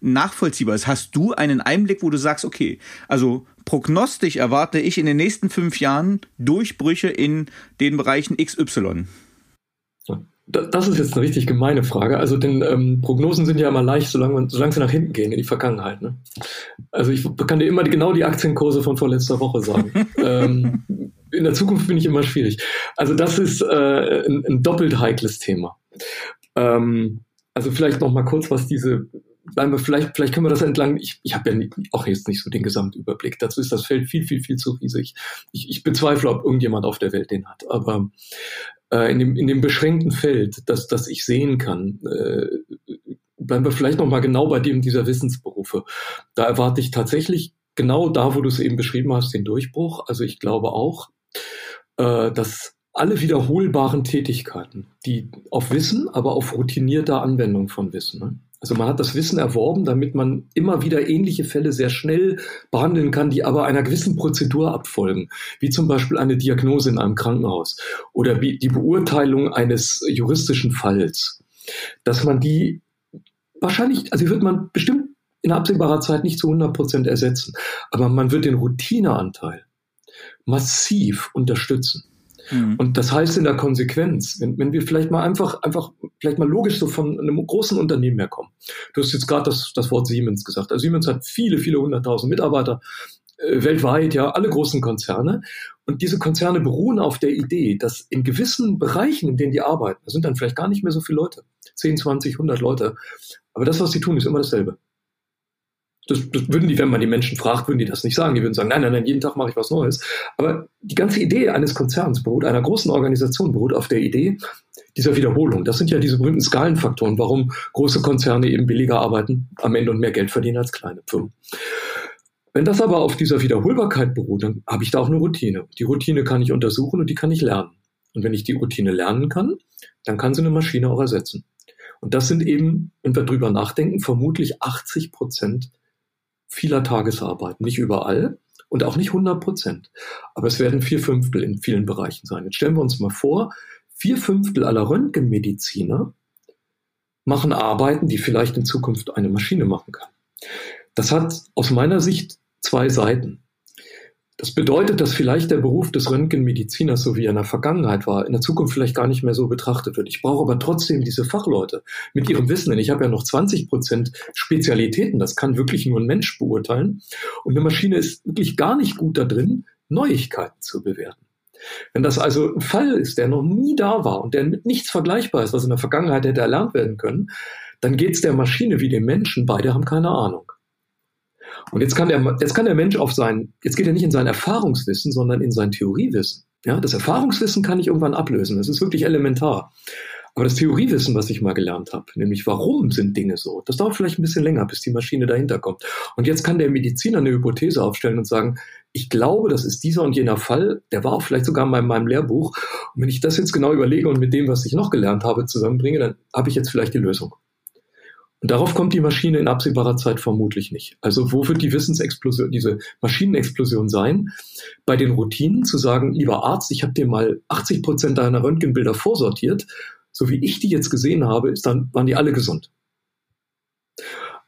nachvollziehbar ist. Hast du einen Einblick, wo du sagst, okay, also prognostisch erwarte ich in den nächsten fünf Jahren Durchbrüche in den Bereichen XY? Das ist jetzt eine richtig gemeine Frage. Also, denn ähm, Prognosen sind ja immer leicht, solange, solange sie nach hinten gehen, in die Vergangenheit. Ne? Also, ich kann dir immer genau die Aktienkurse von vorletzter Woche sagen. ähm, in der Zukunft bin ich immer schwierig. Also, das ist äh, ein, ein doppelt heikles Thema. Ähm, also, vielleicht noch mal kurz, was diese vielleicht, vielleicht können wir das entlang. Ich, ich habe ja nie, auch jetzt nicht so den Gesamtüberblick. Dazu ist das Feld viel, viel, viel zu riesig. Ich, ich bezweifle, ob irgendjemand auf der Welt den hat. Aber äh, in, dem, in dem beschränkten Feld, das, das ich sehen kann, äh, bleiben wir vielleicht noch mal genau bei dem dieser Wissensberufe. Da erwarte ich tatsächlich genau da, wo du es eben beschrieben hast, den Durchbruch. Also ich glaube auch, äh, dass alle wiederholbaren Tätigkeiten, die auf Wissen, aber auf routinierter Anwendung von Wissen, ne? Also man hat das Wissen erworben, damit man immer wieder ähnliche Fälle sehr schnell behandeln kann, die aber einer gewissen Prozedur abfolgen, wie zum Beispiel eine Diagnose in einem Krankenhaus oder die Beurteilung eines juristischen Falls, dass man die wahrscheinlich, also wird man bestimmt in absehbarer Zeit nicht zu 100 Prozent ersetzen, aber man wird den Routineanteil massiv unterstützen. Mhm. Und das heißt in der Konsequenz, wenn, wenn wir vielleicht mal einfach, einfach, vielleicht mal logisch so von einem großen Unternehmen herkommen. Du hast jetzt gerade das, das Wort Siemens gesagt. Also Siemens hat viele, viele hunderttausend Mitarbeiter äh, weltweit, ja, alle großen Konzerne. Und diese Konzerne beruhen auf der Idee, dass in gewissen Bereichen, in denen die arbeiten, da sind dann vielleicht gar nicht mehr so viele Leute, 10, 20, 100 Leute, aber das, was sie tun, ist immer dasselbe. Das, das würden die, wenn man die Menschen fragt, würden die das nicht sagen. Die würden sagen, nein, nein, nein, jeden Tag mache ich was Neues. Aber die ganze Idee eines Konzerns beruht, einer großen Organisation beruht auf der Idee dieser Wiederholung. Das sind ja diese berühmten Skalenfaktoren, warum große Konzerne eben billiger arbeiten am Ende und mehr Geld verdienen als kleine Firmen. Wenn das aber auf dieser Wiederholbarkeit beruht, dann habe ich da auch eine Routine. Die Routine kann ich untersuchen und die kann ich lernen. Und wenn ich die Routine lernen kann, dann kann sie eine Maschine auch ersetzen. Und das sind eben, wenn wir drüber nachdenken, vermutlich 80 Prozent vieler Tagesarbeit. Nicht überall und auch nicht 100 Prozent. Aber es werden vier Fünftel in vielen Bereichen sein. Jetzt stellen wir uns mal vor, vier Fünftel aller Röntgenmediziner machen Arbeiten, die vielleicht in Zukunft eine Maschine machen kann. Das hat aus meiner Sicht zwei Seiten. Das bedeutet, dass vielleicht der Beruf des Röntgenmediziners, so wie er in der Vergangenheit war, in der Zukunft vielleicht gar nicht mehr so betrachtet wird. Ich brauche aber trotzdem diese Fachleute mit ihrem Wissen, denn ich habe ja noch 20 Prozent Spezialitäten. Das kann wirklich nur ein Mensch beurteilen. Und eine Maschine ist wirklich gar nicht gut da drin, Neuigkeiten zu bewerten. Wenn das also ein Fall ist, der noch nie da war und der mit nichts vergleichbar ist, was in der Vergangenheit hätte erlernt werden können, dann geht es der Maschine wie dem Menschen, beide haben keine Ahnung. Und jetzt kann der, jetzt kann der Mensch auf sein, jetzt geht er nicht in sein Erfahrungswissen, sondern in sein Theoriewissen. Ja, das Erfahrungswissen kann ich irgendwann ablösen. Das ist wirklich elementar. Aber das Theoriewissen, was ich mal gelernt habe, nämlich warum sind Dinge so, das dauert vielleicht ein bisschen länger, bis die Maschine dahinter kommt. Und jetzt kann der Mediziner eine Hypothese aufstellen und sagen, ich glaube, das ist dieser und jener Fall, der war auch vielleicht sogar in meinem, meinem Lehrbuch. Und wenn ich das jetzt genau überlege und mit dem, was ich noch gelernt habe, zusammenbringe, dann habe ich jetzt vielleicht die Lösung. Und darauf kommt die Maschine in absehbarer Zeit vermutlich nicht. Also wo wird die Wissensexplosion, diese Maschinenexplosion sein? Bei den Routinen zu sagen, lieber Arzt, ich habe dir mal 80 Prozent deiner Röntgenbilder vorsortiert. So wie ich die jetzt gesehen habe, ist dann, waren die alle gesund.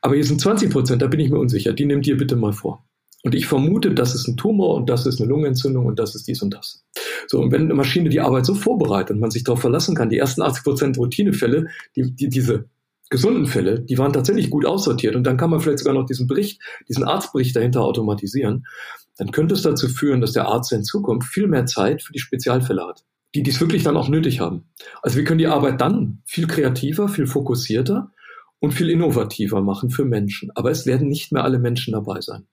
Aber hier sind 20 Prozent, da bin ich mir unsicher. Die nehmt ihr bitte mal vor. Und ich vermute, das ist ein Tumor und das ist eine Lungenentzündung und das ist dies und das. So, und wenn eine Maschine die Arbeit so vorbereitet und man sich darauf verlassen kann, die ersten 80 Prozent Routinefälle, die, die, diese gesunden Fälle, die waren tatsächlich gut aussortiert und dann kann man vielleicht sogar noch diesen Bericht, diesen Arztbericht dahinter automatisieren, dann könnte es dazu führen, dass der Arzt in Zukunft viel mehr Zeit für die Spezialfälle hat. die dies wirklich dann auch nötig haben. Also wir können die Arbeit dann viel kreativer, viel fokussierter und viel innovativer machen für Menschen. Aber es werden nicht mehr alle Menschen dabei sein.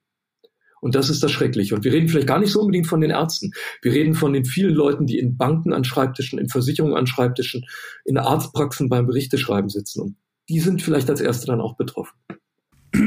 Und das ist das Schreckliche. Und wir reden vielleicht gar nicht so unbedingt von den Ärzten. Wir reden von den vielen Leuten, die in Banken an Schreibtischen, in Versicherungen an Schreibtischen, in Arztpraxen beim Berichteschreiben sitzen. Und die sind vielleicht als Erste dann auch betroffen.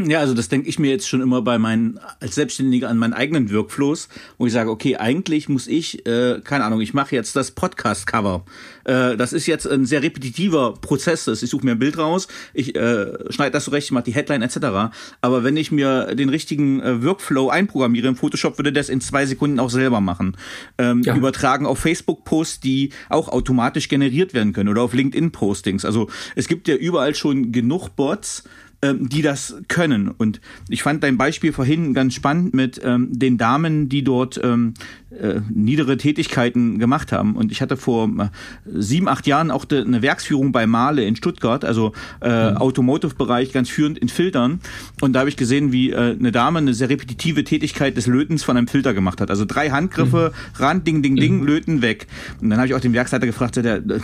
Ja, also das denke ich mir jetzt schon immer bei meinen als Selbstständiger an meinen eigenen Workflows, wo ich sage, okay, eigentlich muss ich, äh, keine Ahnung, ich mache jetzt das Podcast-Cover. Äh, das ist jetzt ein sehr repetitiver Prozess. Ich suche mir ein Bild raus, ich äh, schneide das zurecht, mache die Headline etc. Aber wenn ich mir den richtigen äh, Workflow einprogrammiere im Photoshop, würde das in zwei Sekunden auch selber machen. Ähm, ja. Übertragen auf Facebook-Posts, die auch automatisch generiert werden können oder auf LinkedIn-Postings. Also es gibt ja überall schon genug Bots, ähm, die das können. Und ich fand dein Beispiel vorhin ganz spannend mit ähm, den Damen, die dort ähm, äh, niedere Tätigkeiten gemacht haben. Und ich hatte vor äh, sieben, acht Jahren auch de, eine Werksführung bei Male in Stuttgart, also äh, mhm. Automotive-Bereich, ganz führend in Filtern. Und da habe ich gesehen, wie äh, eine Dame eine sehr repetitive Tätigkeit des Lötens von einem Filter gemacht hat. Also drei Handgriffe, mhm. ran, ding, ding, ding, mhm. löten, weg. Und dann habe ich auch den Werksleiter gefragt, der, äh,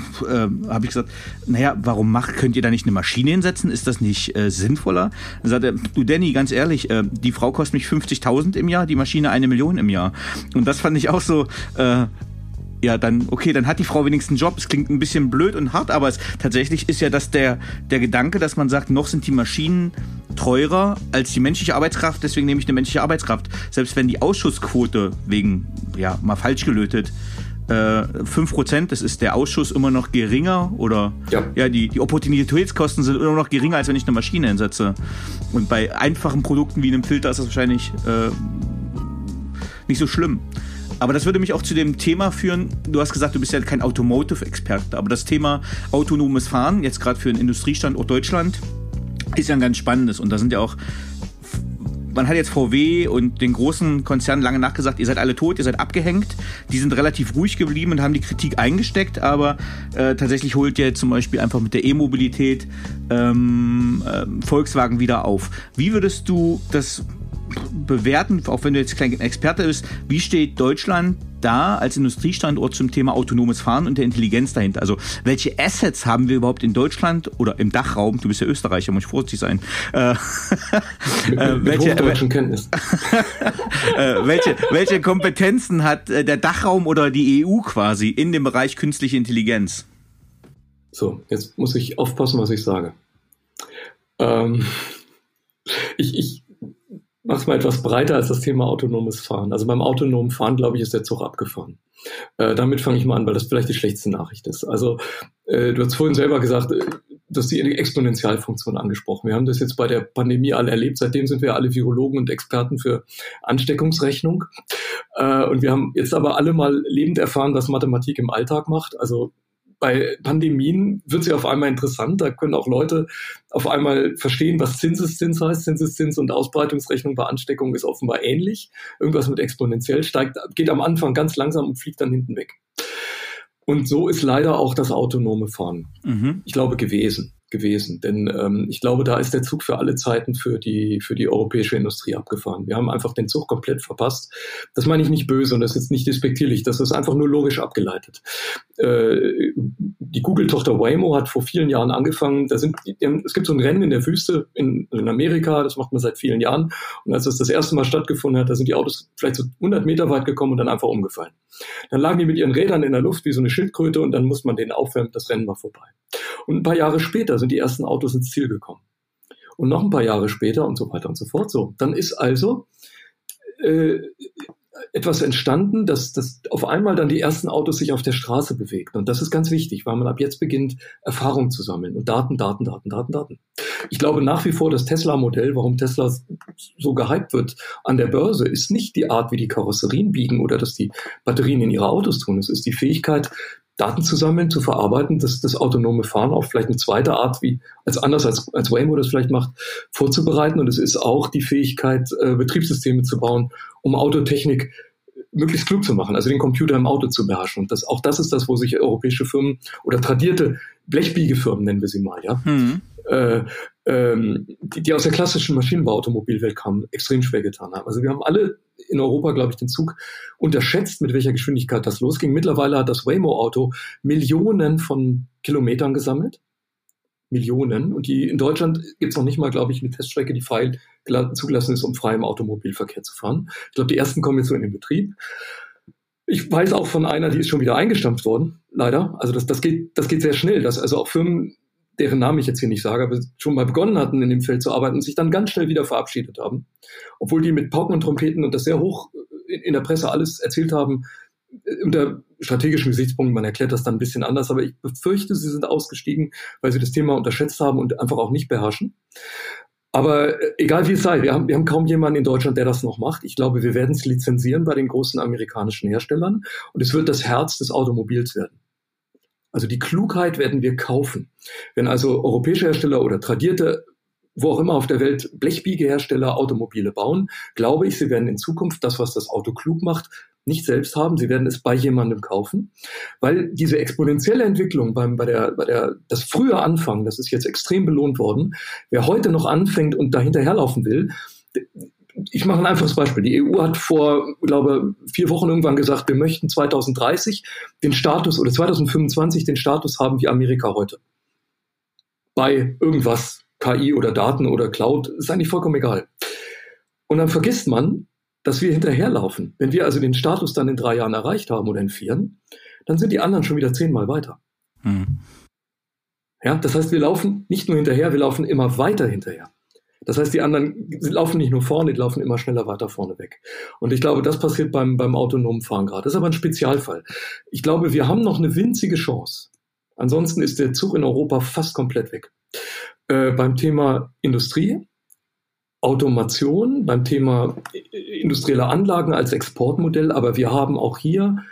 habe ich gesagt, naja, warum macht, könnt ihr da nicht eine Maschine hinsetzen? Ist das nicht äh, sinnvoller? Dann sagt er, du Danny, ganz ehrlich, äh, die Frau kostet mich 50.000 im Jahr, die Maschine eine Million im Jahr. Und das fand ich auch so, äh, ja, dann, okay, dann hat die Frau wenigstens einen Job. Es klingt ein bisschen blöd und hart, aber es, tatsächlich ist ja das der, der Gedanke, dass man sagt, noch sind die Maschinen teurer als die menschliche Arbeitskraft, deswegen nehme ich eine menschliche Arbeitskraft. Selbst wenn die Ausschussquote wegen, ja, mal falsch gelötet, äh, 5%, das ist der Ausschuss immer noch geringer oder ja, ja die, die Opportunitätskosten sind immer noch geringer, als wenn ich eine Maschine einsetze. Und bei einfachen Produkten wie einem Filter ist das wahrscheinlich äh, nicht so schlimm. Aber das würde mich auch zu dem Thema führen. Du hast gesagt, du bist ja kein Automotive-Experte, aber das Thema autonomes Fahren, jetzt gerade für einen Industriestandort Deutschland, ist ja ein ganz spannendes. Und da sind ja auch man hat jetzt VW und den großen Konzernen lange nachgesagt, ihr seid alle tot, ihr seid abgehängt. Die sind relativ ruhig geblieben und haben die Kritik eingesteckt, aber äh, tatsächlich holt ja zum Beispiel einfach mit der E-Mobilität ähm, äh, Volkswagen wieder auf. Wie würdest du das bewerten, auch wenn du jetzt kein Experte bist, wie steht Deutschland da als Industriestandort zum Thema autonomes Fahren und der Intelligenz dahinter? Also welche Assets haben wir überhaupt in Deutschland oder im Dachraum? Du bist ja Österreicher, muss ich vorsichtig sein. Äh, äh, welche, Kenntnis. äh, welche, welche Kompetenzen hat äh, der Dachraum oder die EU quasi in dem Bereich künstliche Intelligenz? So, jetzt muss ich aufpassen, was ich sage. Ähm, ich, ich mach's mal etwas breiter als das Thema autonomes Fahren. Also beim autonomen Fahren, glaube ich, ist der Zug abgefahren. Äh, damit fange ich mal an, weil das vielleicht die schlechteste Nachricht ist. Also äh, du hast vorhin selber gesagt, äh, du hast die Exponentialfunktion angesprochen. Wir haben das jetzt bei der Pandemie alle erlebt. Seitdem sind wir alle Virologen und Experten für Ansteckungsrechnung. Äh, und wir haben jetzt aber alle mal lebend erfahren, was Mathematik im Alltag macht. Also bei Pandemien wird es ja auf einmal interessant. Da können auch Leute auf einmal verstehen, was Zinseszins heißt. Zinseszins und Ausbreitungsrechnung bei Ansteckung ist offenbar ähnlich. Irgendwas mit exponentiell steigt, geht am Anfang ganz langsam und fliegt dann hinten weg. Und so ist leider auch das autonome Fahren, mhm. ich glaube, gewesen gewesen. Denn ähm, ich glaube, da ist der Zug für alle Zeiten für die, für die europäische Industrie abgefahren. Wir haben einfach den Zug komplett verpasst. Das meine ich nicht böse und das ist jetzt nicht despektierlich, das ist einfach nur logisch abgeleitet. Äh, die Google-Tochter Waymo hat vor vielen Jahren angefangen, da sind, es gibt so ein Rennen in der Wüste in, in Amerika, das macht man seit vielen Jahren. Und als das das erste Mal stattgefunden hat, da sind die Autos vielleicht so 100 Meter weit gekommen und dann einfach umgefallen. Dann lagen die mit ihren Rädern in der Luft wie so eine Schildkröte und dann muss man den aufwärmen, das Rennen war vorbei. Und ein paar Jahre später sind die ersten Autos ins Ziel gekommen. Und noch ein paar Jahre später und so weiter und so fort. So, dann ist also äh, etwas entstanden, dass, dass auf einmal dann die ersten Autos sich auf der Straße bewegen. Und das ist ganz wichtig, weil man ab jetzt beginnt, Erfahrung zu sammeln und Daten, Daten, Daten, Daten, Daten. Ich glaube nach wie vor, das Tesla-Modell, warum Tesla so gehypt wird an der Börse, ist nicht die Art, wie die Karosserien biegen oder dass die Batterien in ihre Autos tun. Es ist die Fähigkeit, Daten zu sammeln, zu verarbeiten, das, das autonome Fahren auf vielleicht eine zweite Art, wie als anders als, als Waymo das vielleicht macht, vorzubereiten. Und es ist auch die Fähigkeit, äh, Betriebssysteme zu bauen, um Autotechnik möglichst klug zu machen, also den Computer im Auto zu beherrschen. Und das, auch das ist das, wo sich europäische Firmen oder tradierte Blechbiegefirmen, nennen wir sie mal, ja, mhm. äh, ähm, die, die aus der klassischen Maschinenbau-Automobilwelt kamen, extrem schwer getan haben. Also wir haben alle in Europa, glaube ich, den Zug unterschätzt, mit welcher Geschwindigkeit das losging. Mittlerweile hat das Waymo-Auto Millionen von Kilometern gesammelt. Millionen. Und die in Deutschland gibt es noch nicht mal, glaube ich, eine Teststrecke, die frei zugelassen ist, um frei im Automobilverkehr zu fahren. Ich glaube, die ersten kommen jetzt so in den Betrieb. Ich weiß auch von einer, die ist schon wieder eingestampft worden, leider. Also das, das, geht, das geht sehr schnell, dass also auch Firmen, deren Namen ich jetzt hier nicht sage, aber schon mal begonnen hatten, in dem Feld zu arbeiten und sich dann ganz schnell wieder verabschiedet haben. Obwohl die mit Pauken und Trompeten und das sehr hoch in, in der Presse alles erzählt haben, unter strategischen Gesichtspunkten, man erklärt das dann ein bisschen anders, aber ich befürchte, sie sind ausgestiegen, weil sie das Thema unterschätzt haben und einfach auch nicht beherrschen. Aber äh, egal wie es sei, wir haben, wir haben kaum jemanden in Deutschland, der das noch macht. Ich glaube, wir werden es lizenzieren bei den großen amerikanischen Herstellern und es wird das Herz des Automobils werden. Also die Klugheit werden wir kaufen. Wenn also europäische Hersteller oder tradierte wo auch immer auf der Welt Blechbiegehersteller Automobile bauen, glaube ich, sie werden in Zukunft das, was das Auto klug macht, nicht selbst haben. Sie werden es bei jemandem kaufen, weil diese exponentielle Entwicklung beim, bei der, bei der, das frühe Anfangen, das ist jetzt extrem belohnt worden. Wer heute noch anfängt und dahinterherlaufen will, ich mache ein einfaches Beispiel. Die EU hat vor, glaube vier Wochen irgendwann gesagt, wir möchten 2030 den Status oder 2025 den Status haben wie Amerika heute. Bei irgendwas, KI oder Daten oder Cloud, ist eigentlich vollkommen egal. Und dann vergisst man, dass wir hinterherlaufen. Wenn wir also den Status dann in drei Jahren erreicht haben oder in vieren, dann sind die anderen schon wieder zehnmal weiter. Hm. Ja, das heißt, wir laufen nicht nur hinterher, wir laufen immer weiter hinterher. Das heißt, die anderen laufen nicht nur vorne, die laufen immer schneller weiter vorne weg. Und ich glaube, das passiert beim, beim autonomen Fahren gerade. Das ist aber ein Spezialfall. Ich glaube, wir haben noch eine winzige Chance. Ansonsten ist der Zug in Europa fast komplett weg. Äh, beim Thema Industrie, Automation, beim Thema industrielle Anlagen als Exportmodell, aber wir haben auch hier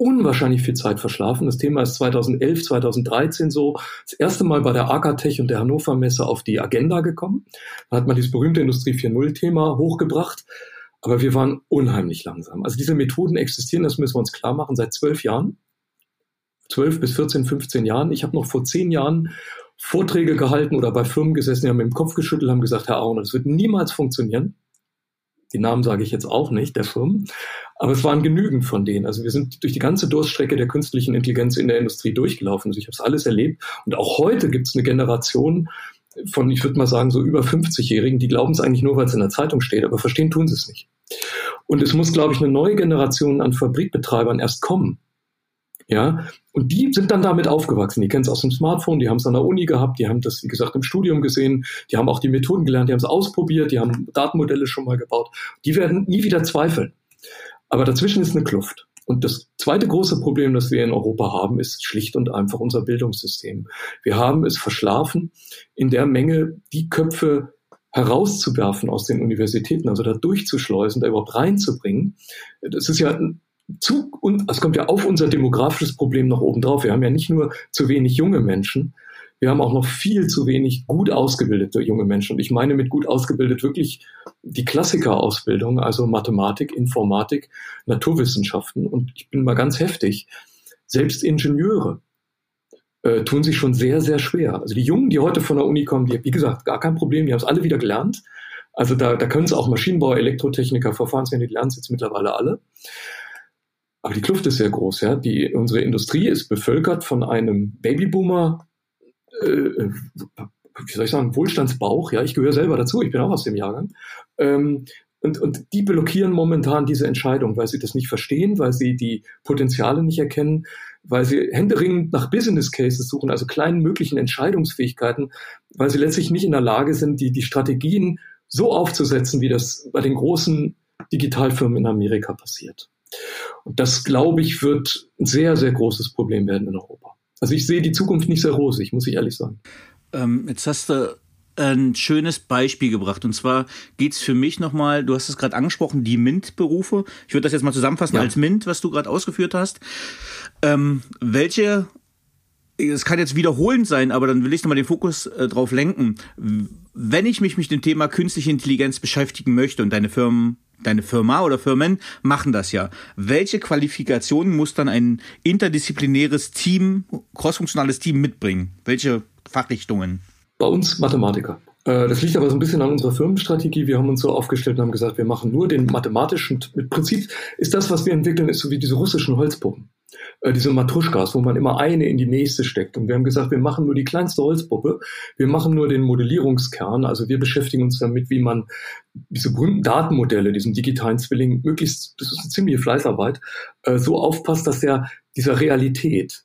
unwahrscheinlich viel Zeit verschlafen. Das Thema ist 2011, 2013 so das erste Mal bei der Akatech und der Hannover Messe auf die Agenda gekommen. Da hat man dieses berühmte Industrie 4.0 Thema hochgebracht. Aber wir waren unheimlich langsam. Also diese Methoden existieren, das müssen wir uns klar machen, seit zwölf Jahren. Zwölf bis 14, 15 Jahren. Ich habe noch vor zehn Jahren Vorträge gehalten oder bei Firmen gesessen, die haben mit dem Kopf geschüttelt, haben gesagt, Herr Auen, das wird niemals funktionieren. Die Namen sage ich jetzt auch nicht, der Firmen. Aber es waren genügend von denen. Also wir sind durch die ganze Durststrecke der künstlichen Intelligenz in der Industrie durchgelaufen. Also ich habe es alles erlebt. Und auch heute gibt es eine Generation von, ich würde mal sagen, so über 50-Jährigen, die glauben es eigentlich nur, weil es in der Zeitung steht, aber verstehen tun sie es nicht. Und es muss, glaube ich, eine neue Generation an Fabrikbetreibern erst kommen, ja, und die sind dann damit aufgewachsen. Die kennen es aus dem Smartphone, die haben es an der Uni gehabt, die haben das, wie gesagt, im Studium gesehen, die haben auch die Methoden gelernt, die haben es ausprobiert, die haben Datenmodelle schon mal gebaut. Die werden nie wieder zweifeln. Aber dazwischen ist eine Kluft. Und das zweite große Problem, das wir in Europa haben, ist schlicht und einfach unser Bildungssystem. Wir haben es verschlafen, in der Menge die Köpfe herauszuwerfen aus den Universitäten, also da durchzuschleusen, da überhaupt reinzubringen. Das ist ja zu, und es kommt ja auf unser demografisches Problem noch oben drauf. Wir haben ja nicht nur zu wenig junge Menschen, wir haben auch noch viel zu wenig gut ausgebildete junge Menschen. Und ich meine mit gut ausgebildet wirklich die Klassikerausbildung, also Mathematik, Informatik, Naturwissenschaften. Und ich bin mal ganz heftig, selbst Ingenieure äh, tun sich schon sehr, sehr schwer. Also die Jungen, die heute von der Uni kommen, die, wie gesagt, gar kein Problem, die haben es alle wieder gelernt. Also da, da können es auch Maschinenbauer, Elektrotechniker, Verfahrenswende, die lernen es jetzt mittlerweile alle. Aber die Kluft ist sehr groß. Ja? Die, unsere Industrie ist bevölkert von einem Babyboomer, äh, wie soll ich sagen, Wohlstandsbauch. Ja, ich gehöre selber dazu, ich bin auch aus dem Jahrgang. Ähm, und, und die blockieren momentan diese Entscheidung, weil sie das nicht verstehen, weil sie die Potenziale nicht erkennen, weil sie händeringend nach Business Cases suchen, also kleinen möglichen Entscheidungsfähigkeiten, weil sie letztlich nicht in der Lage sind, die, die Strategien so aufzusetzen, wie das bei den großen Digitalfirmen in Amerika passiert. Und das, glaube ich, wird ein sehr, sehr großes Problem werden in Europa. Also ich sehe die Zukunft nicht sehr rosig, muss ich ehrlich sagen. Ähm, jetzt hast du ein schönes Beispiel gebracht. Und zwar geht es für mich nochmal, du hast es gerade angesprochen, die MINT-Berufe. Ich würde das jetzt mal zusammenfassen ja. als MINT, was du gerade ausgeführt hast. Ähm, welche, es kann jetzt wiederholend sein, aber dann will ich nochmal den Fokus äh, drauf lenken. Wenn ich mich mit dem Thema künstliche Intelligenz beschäftigen möchte und deine Firmen deine Firma oder Firmen machen das ja. Welche Qualifikationen muss dann ein interdisziplinäres Team, crossfunktionales Team mitbringen? Welche Fachrichtungen? Bei uns Mathematiker. Äh, das liegt aber so ein bisschen an unserer Firmenstrategie. Wir haben uns so aufgestellt und haben gesagt, wir machen nur den mathematischen. Mit Prinzip ist das, was wir entwickeln, ist so wie diese russischen Holzpuppen. Äh, diese Matruschkas, wo man immer eine in die nächste steckt. Und wir haben gesagt, wir machen nur die kleinste Holzpuppe. Wir machen nur den Modellierungskern. Also wir beschäftigen uns damit, wie man diese berühmten Datenmodelle, diesen digitalen Zwilling, möglichst, das ist eine ziemliche Fleißarbeit, äh, so aufpasst, dass der dieser Realität,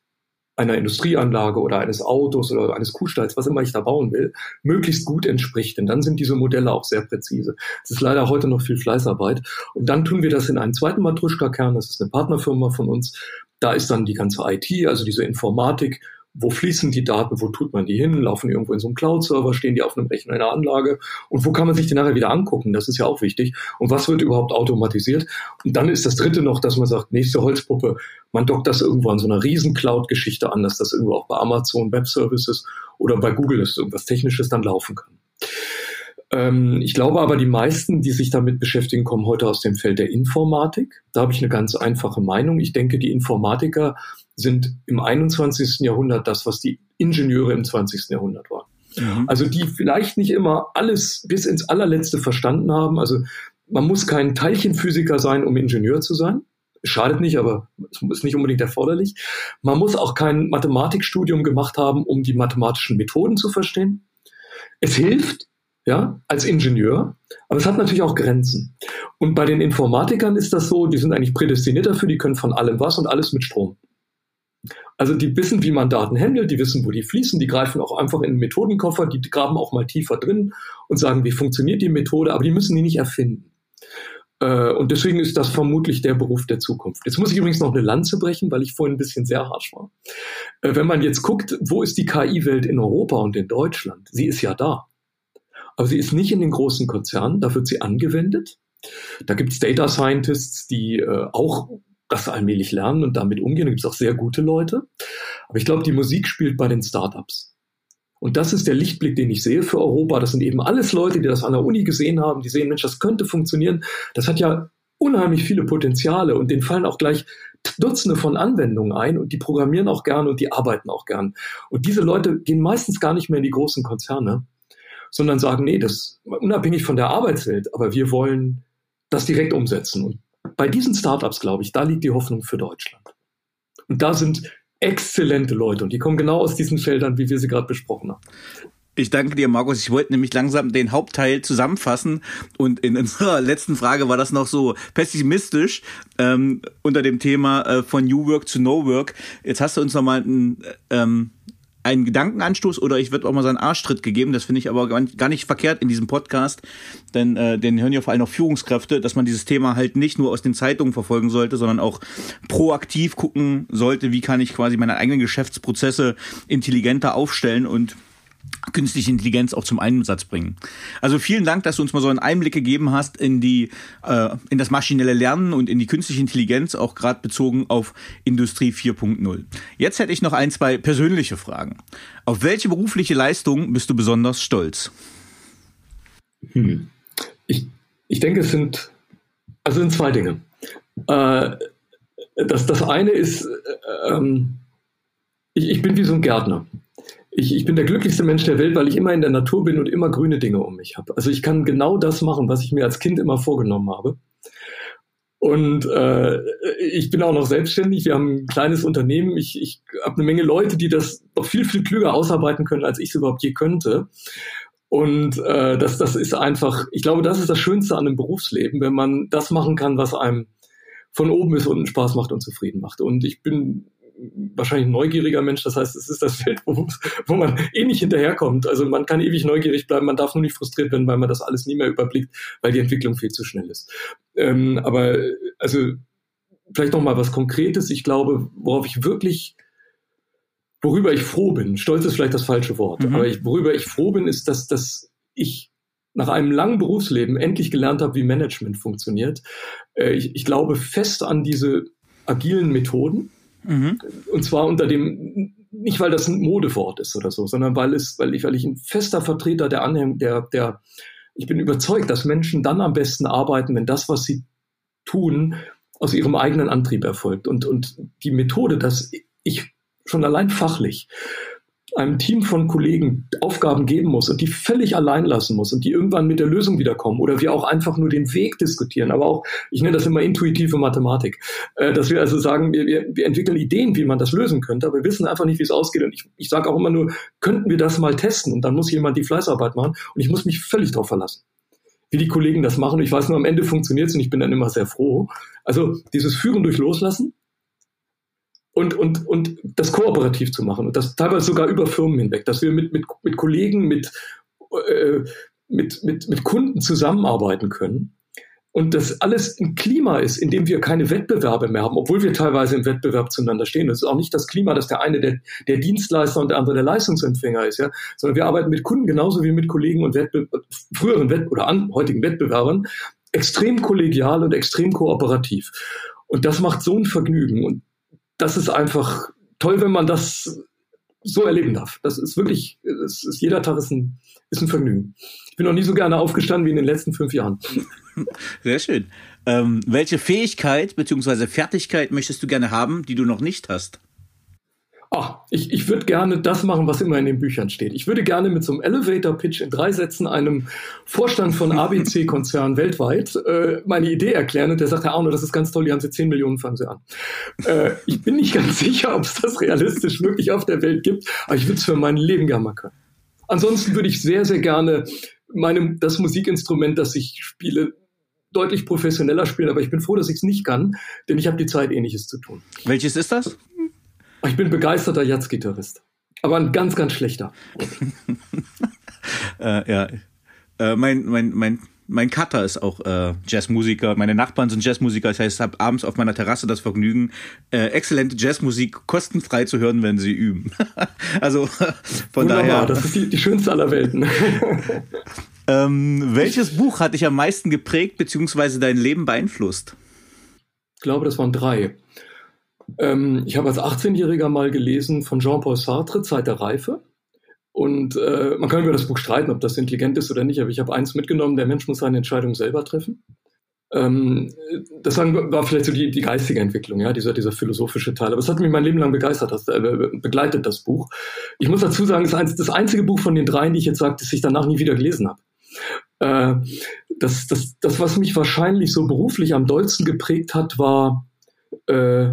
einer Industrieanlage oder eines Autos oder eines Kuhstalls, was immer ich da bauen will, möglichst gut entspricht. Denn dann sind diese Modelle auch sehr präzise. Es ist leider heute noch viel Fleißarbeit. Und dann tun wir das in einen zweiten Matruschka-Kern. Das ist eine Partnerfirma von uns. Da ist dann die ganze IT, also diese Informatik, wo fließen die Daten, wo tut man die hin, laufen die irgendwo in so einem Cloud-Server, stehen die auf einem Rechner in einer Anlage? Und wo kann man sich die nachher wieder angucken, das ist ja auch wichtig. Und was wird überhaupt automatisiert? Und dann ist das dritte noch, dass man sagt, nächste Holzpuppe, man dockt das irgendwo an so einer riesen Cloud-Geschichte an, dass das irgendwo auch bei Amazon Web Services oder bei Google ist irgendwas Technisches dann laufen kann. Ähm, ich glaube aber, die meisten, die sich damit beschäftigen, kommen heute aus dem Feld der Informatik. Da habe ich eine ganz einfache Meinung. Ich denke, die Informatiker sind im 21. Jahrhundert das, was die Ingenieure im 20. Jahrhundert waren. Mhm. Also die vielleicht nicht immer alles bis ins allerletzte verstanden haben. Also man muss kein Teilchenphysiker sein, um Ingenieur zu sein. Schadet nicht, aber es ist nicht unbedingt erforderlich. Man muss auch kein Mathematikstudium gemacht haben, um die mathematischen Methoden zu verstehen. Es hilft, ja, als Ingenieur, aber es hat natürlich auch Grenzen. Und bei den Informatikern ist das so, die sind eigentlich prädestiniert dafür, die können von allem was und alles mit Strom. Also die wissen, wie man Daten handelt, die wissen, wo die fließen, die greifen auch einfach in den Methodenkoffer, die graben auch mal tiefer drin und sagen, wie funktioniert die Methode, aber die müssen die nicht erfinden. Äh, und deswegen ist das vermutlich der Beruf der Zukunft. Jetzt muss ich übrigens noch eine Lanze brechen, weil ich vorhin ein bisschen sehr harsch war. Äh, wenn man jetzt guckt, wo ist die KI-Welt in Europa und in Deutschland? Sie ist ja da. Aber sie ist nicht in den großen Konzernen, da wird sie angewendet. Da gibt es Data Scientists, die äh, auch das allmählich lernen und damit umgehen. Da gibt es auch sehr gute Leute. Aber ich glaube, die Musik spielt bei den Startups. Und das ist der Lichtblick, den ich sehe für Europa. Das sind eben alles Leute, die das an der Uni gesehen haben, die sehen, Mensch, das könnte funktionieren. Das hat ja unheimlich viele Potenziale und denen fallen auch gleich Dutzende von Anwendungen ein und die programmieren auch gern und die arbeiten auch gern. Und diese Leute gehen meistens gar nicht mehr in die großen Konzerne, sondern sagen, nee, das unabhängig von der Arbeitswelt, aber wir wollen das direkt umsetzen. Und bei diesen Startups, glaube ich, da liegt die Hoffnung für Deutschland. Und da sind exzellente Leute und die kommen genau aus diesen Feldern, wie wir sie gerade besprochen haben. Ich danke dir, Markus. Ich wollte nämlich langsam den Hauptteil zusammenfassen und in unserer letzten Frage war das noch so pessimistisch ähm, unter dem Thema äh, von New Work zu No Work. Jetzt hast du uns nochmal ein ähm, einen Gedankenanstoß oder ich würde auch mal so einen Arschtritt gegeben. Das finde ich aber gar nicht verkehrt in diesem Podcast, denn äh, den hören ja vor allem auch Führungskräfte, dass man dieses Thema halt nicht nur aus den Zeitungen verfolgen sollte, sondern auch proaktiv gucken sollte, wie kann ich quasi meine eigenen Geschäftsprozesse intelligenter aufstellen und künstliche Intelligenz auch zum Einsatz bringen. Also vielen Dank, dass du uns mal so einen Einblick gegeben hast in die äh, in das maschinelle Lernen und in die künstliche Intelligenz, auch gerade bezogen auf Industrie 4.0. Jetzt hätte ich noch ein, zwei persönliche Fragen. Auf welche berufliche Leistung bist du besonders stolz? Hm. Ich, ich denke, es sind also sind zwei Dinge. Äh, das, das eine ist, äh, ähm, ich, ich bin wie so ein Gärtner ich, ich bin der glücklichste Mensch der Welt, weil ich immer in der Natur bin und immer grüne Dinge um mich habe. Also ich kann genau das machen, was ich mir als Kind immer vorgenommen habe. Und äh, ich bin auch noch selbstständig. Wir haben ein kleines Unternehmen. Ich, ich habe eine Menge Leute, die das noch viel, viel klüger ausarbeiten können, als ich es überhaupt je könnte. Und äh, das, das ist einfach, ich glaube, das ist das Schönste an einem Berufsleben, wenn man das machen kann, was einem von oben ist und Spaß macht und zufrieden macht. Und ich bin wahrscheinlich ein neugieriger Mensch. Das heißt, es ist das Feld, wo, wo man eh nicht hinterherkommt. Also man kann ewig neugierig bleiben, man darf nur nicht frustriert werden, weil man das alles nie mehr überblickt, weil die Entwicklung viel zu schnell ist. Ähm, aber also vielleicht noch mal was Konkretes. Ich glaube, worauf ich wirklich worüber ich froh bin, stolz ist vielleicht das falsche Wort, mhm. aber ich, worüber ich froh bin, ist, dass, dass ich nach einem langen Berufsleben endlich gelernt habe, wie Management funktioniert. Äh, ich, ich glaube fest an diese agilen Methoden Mhm. Und zwar unter dem, nicht weil das ein Modewort ist oder so, sondern weil es, weil ich, weil ich ein fester Vertreter der Anhäng, der, der, ich bin überzeugt, dass Menschen dann am besten arbeiten, wenn das, was sie tun, aus ihrem eigenen Antrieb erfolgt. Und, und die Methode, dass ich schon allein fachlich einem Team von Kollegen Aufgaben geben muss und die völlig allein lassen muss und die irgendwann mit der Lösung wiederkommen oder wir auch einfach nur den Weg diskutieren, aber auch, ich nenne das immer intuitive Mathematik, äh, dass wir also sagen, wir, wir, entwickeln Ideen, wie man das lösen könnte, aber wir wissen einfach nicht, wie es ausgeht. Und ich, ich sage auch immer nur, könnten wir das mal testen? Und dann muss jemand die Fleißarbeit machen. Und ich muss mich völlig darauf verlassen wie die Kollegen das machen. Ich weiß nur, am Ende funktioniert es und ich bin dann immer sehr froh. Also dieses Führen durch Loslassen, und, und, und das kooperativ zu machen und das teilweise sogar über Firmen hinweg, dass wir mit, mit, mit Kollegen, mit, äh, mit, mit, mit Kunden zusammenarbeiten können und das alles ein Klima ist, in dem wir keine Wettbewerbe mehr haben, obwohl wir teilweise im Wettbewerb zueinander stehen. Das ist auch nicht das Klima, dass der eine der, der Dienstleister und der andere der Leistungsempfänger ist, ja, sondern wir arbeiten mit Kunden genauso wie mit Kollegen und Wettbe früheren Wett oder an, heutigen Wettbewerbern extrem kollegial und extrem kooperativ. Und das macht so ein Vergnügen. Und das ist einfach toll, wenn man das so erleben darf. Das ist wirklich, es ist, jeder Tag ist ein, ist ein Vergnügen. Ich bin noch nie so gerne aufgestanden wie in den letzten fünf Jahren. Sehr schön. Ähm, welche Fähigkeit bzw. Fertigkeit möchtest du gerne haben, die du noch nicht hast? Ach, ich, ich würde gerne das machen, was immer in den Büchern steht. Ich würde gerne mit so einem Elevator-Pitch in drei Sätzen einem Vorstand von ABC-Konzern weltweit äh, meine Idee erklären und der sagt, Herr Arno, das ist ganz toll, die haben Sie 10 Millionen, fangen Sie an. Äh, ich bin nicht ganz sicher, ob es das realistisch wirklich auf der Welt gibt, aber ich würde es für mein Leben gerne mal können. Ansonsten würde ich sehr, sehr gerne meinem, das Musikinstrument, das ich spiele, deutlich professioneller spielen, aber ich bin froh, dass ich es nicht kann, denn ich habe die Zeit, ähnliches zu tun. Welches ist das? Ich bin begeisterter Jazzgitarrist. Aber ein ganz, ganz schlechter. äh, ja. Äh, mein, mein, mein, mein Cutter ist auch äh, Jazzmusiker. Meine Nachbarn sind Jazzmusiker. Das heißt, ich habe abends auf meiner Terrasse das Vergnügen, äh, exzellente Jazzmusik kostenfrei zu hören, wenn sie üben. also von Wunderbar, daher. Das ist die, die schönste aller Welten. ähm, welches Buch hat dich am meisten geprägt bzw. dein Leben beeinflusst? Ich glaube, das waren drei. Ähm, ich habe als 18-Jähriger mal gelesen von Jean-Paul Sartre, Zeit der Reife. Und äh, man kann über das Buch streiten, ob das intelligent ist oder nicht, aber ich habe eins mitgenommen, der Mensch muss seine Entscheidung selber treffen. Ähm, das war vielleicht so die, die geistige Entwicklung, ja, dieser, dieser philosophische Teil. Aber es hat mich mein Leben lang begeistert, das, äh, begleitet das Buch. Ich muss dazu sagen, es ist das einzige Buch von den dreien, die ich jetzt sage, das ich danach nie wieder gelesen habe. Äh, das, das, das, was mich wahrscheinlich so beruflich am dollsten geprägt hat, war äh,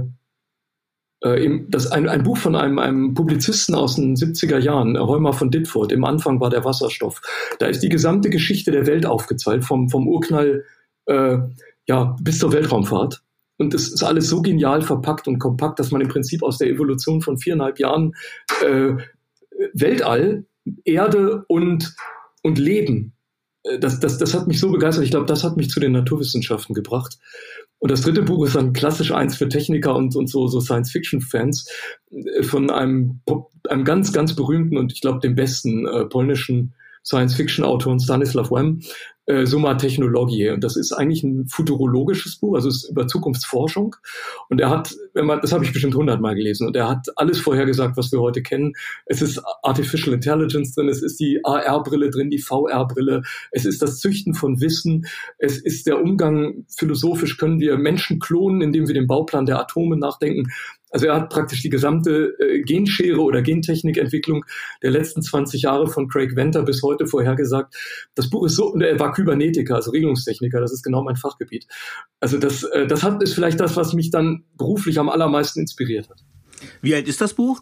das ein, ein Buch von einem, einem Publizisten aus den 70er Jahren, Heumer von Ditfurth, im Anfang war der Wasserstoff. Da ist die gesamte Geschichte der Welt aufgezeigt, vom, vom Urknall äh, ja, bis zur Weltraumfahrt. Und es ist alles so genial verpackt und kompakt, dass man im Prinzip aus der Evolution von viereinhalb Jahren äh, Weltall, Erde und, und Leben äh, das, das, das hat mich so begeistert. Ich glaube, das hat mich zu den Naturwissenschaften gebracht. Und das dritte Buch ist dann klassisch eins für Techniker und, und so, so Science-Fiction-Fans äh, von einem, einem ganz, ganz berühmten und ich glaube dem besten äh, polnischen Science-Fiction-Autoren Stanislav Wem, äh, Summa Technologiae. Und das ist eigentlich ein futurologisches Buch, also es ist über Zukunftsforschung. Und er hat, wenn man, das habe ich bestimmt hundertmal gelesen, und er hat alles vorhergesagt, was wir heute kennen. Es ist Artificial Intelligence drin, es ist die AR-Brille drin, die VR-Brille, es ist das Züchten von Wissen, es ist der Umgang, philosophisch können wir Menschen klonen, indem wir den Bauplan der Atome nachdenken. Also er hat praktisch die gesamte äh, Genschere oder Gentechnikentwicklung der letzten 20 Jahre von Craig Venter bis heute vorhergesagt. Das Buch ist so, und er war Kybernetiker, also Regelungstechniker, das ist genau mein Fachgebiet. Also das, äh, das hat, ist vielleicht das, was mich dann beruflich am allermeisten inspiriert hat. Wie alt ist das Buch?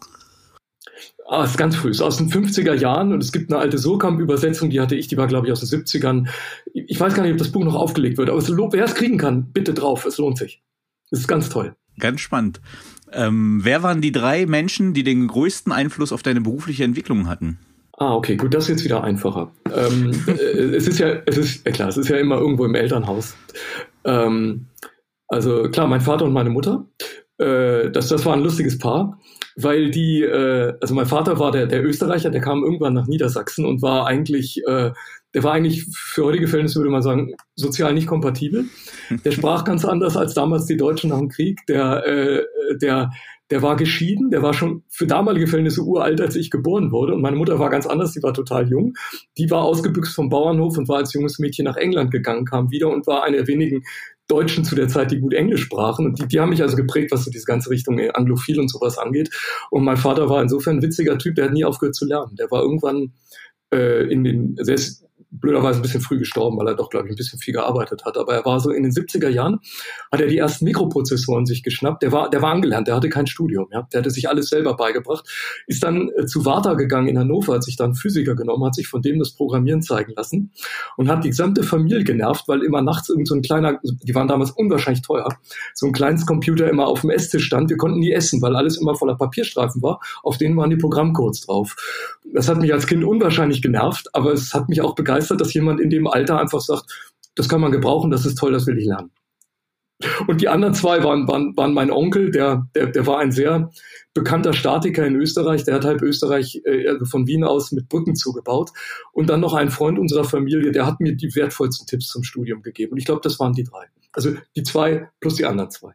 Ah, ist ganz früh, ist aus den 50er Jahren und es gibt eine alte Surkamp-Übersetzung, die hatte ich, die war glaube ich aus den 70ern. Ich weiß gar nicht, ob das Buch noch aufgelegt wird, aber es, wer es kriegen kann, bitte drauf, es lohnt sich. Es ist ganz toll. Ganz spannend. Ähm, wer waren die drei Menschen, die den größten Einfluss auf deine berufliche Entwicklung hatten? Ah, okay, gut, das ist jetzt wieder einfacher. ähm, äh, es ist ja, es ist klar, es ist ja immer irgendwo im Elternhaus. Ähm, also klar, mein Vater und meine Mutter. Äh, das, das war ein lustiges Paar, weil die, äh, also mein Vater war der, der Österreicher, der kam irgendwann nach Niedersachsen und war eigentlich äh, der war eigentlich für heutige Verhältnisse, würde man sagen, sozial nicht kompatibel. Der sprach ganz anders als damals die Deutschen nach dem Krieg. Der, äh, der, der war geschieden, der war schon für damalige Verhältnisse uralt, als ich geboren wurde. Und meine Mutter war ganz anders, die war total jung. Die war ausgebüxt vom Bauernhof und war als junges Mädchen nach England gegangen, kam wieder und war eine der wenigen Deutschen zu der Zeit, die gut Englisch sprachen. Und die, die haben mich also geprägt, was so diese ganze Richtung Anglophil und sowas angeht. Und mein Vater war insofern ein witziger Typ, der hat nie aufgehört zu lernen. Der war irgendwann äh, in den, sehr blöderweise ein bisschen früh gestorben, weil er doch, glaube ich, ein bisschen viel gearbeitet hat. Aber er war so in den 70er Jahren, hat er die ersten Mikroprozessoren sich geschnappt. Der war, der war angelernt, der hatte kein Studium. Ja? Der hatte sich alles selber beigebracht. Ist dann äh, zu Warta gegangen in Hannover, hat sich dann Physiker genommen, hat sich von dem das Programmieren zeigen lassen und hat die gesamte Familie genervt, weil immer nachts irgend so ein kleiner, die waren damals unwahrscheinlich teuer, so ein kleines Computer immer auf dem Esstisch stand. Wir konnten nie essen, weil alles immer voller Papierstreifen war. Auf denen waren die Programmcodes drauf. Das hat mich als Kind unwahrscheinlich genervt, aber es hat mich auch begeistert dass jemand in dem Alter einfach sagt, das kann man gebrauchen, das ist toll, das will ich lernen. Und die anderen zwei waren, waren, waren mein Onkel, der, der, der war ein sehr bekannter Statiker in Österreich, der hat halb Österreich äh, also von Wien aus mit Brücken zugebaut. Und dann noch ein Freund unserer Familie, der hat mir die wertvollsten Tipps zum Studium gegeben. Und ich glaube, das waren die drei. Also die zwei plus die anderen zwei.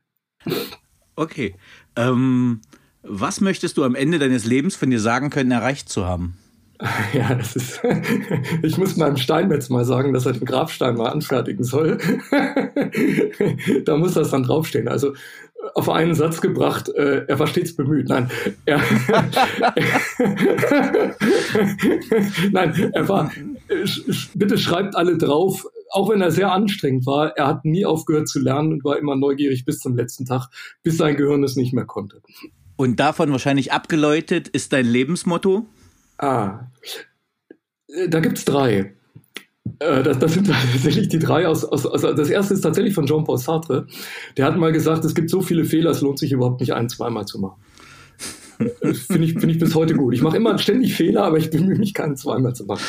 Okay. Ähm, was möchtest du am Ende deines Lebens von dir sagen können, erreicht zu haben? Ja, das ist. Ich muss meinem Steinmetz mal sagen, dass er den Grabstein mal anfertigen soll. da muss das dann draufstehen. Also auf einen Satz gebracht, äh, er war stets bemüht. Nein, er, Nein, er war. Bitte schreibt alle drauf, auch wenn er sehr anstrengend war, er hat nie aufgehört zu lernen und war immer neugierig bis zum letzten Tag, bis sein Gehirn es nicht mehr konnte. Und davon wahrscheinlich abgeläutet ist dein Lebensmotto? Ah, da gibt's drei. Äh, das, das, sind tatsächlich die drei aus, aus, aus, Das erste ist tatsächlich von Jean-Paul Sartre. Der hat mal gesagt, es gibt so viele Fehler, es lohnt sich überhaupt nicht, einen zweimal zu machen. Finde ich, find ich bis heute gut. Ich mache immer ständig Fehler, aber ich bemühe mich, keinen zweimal zu machen.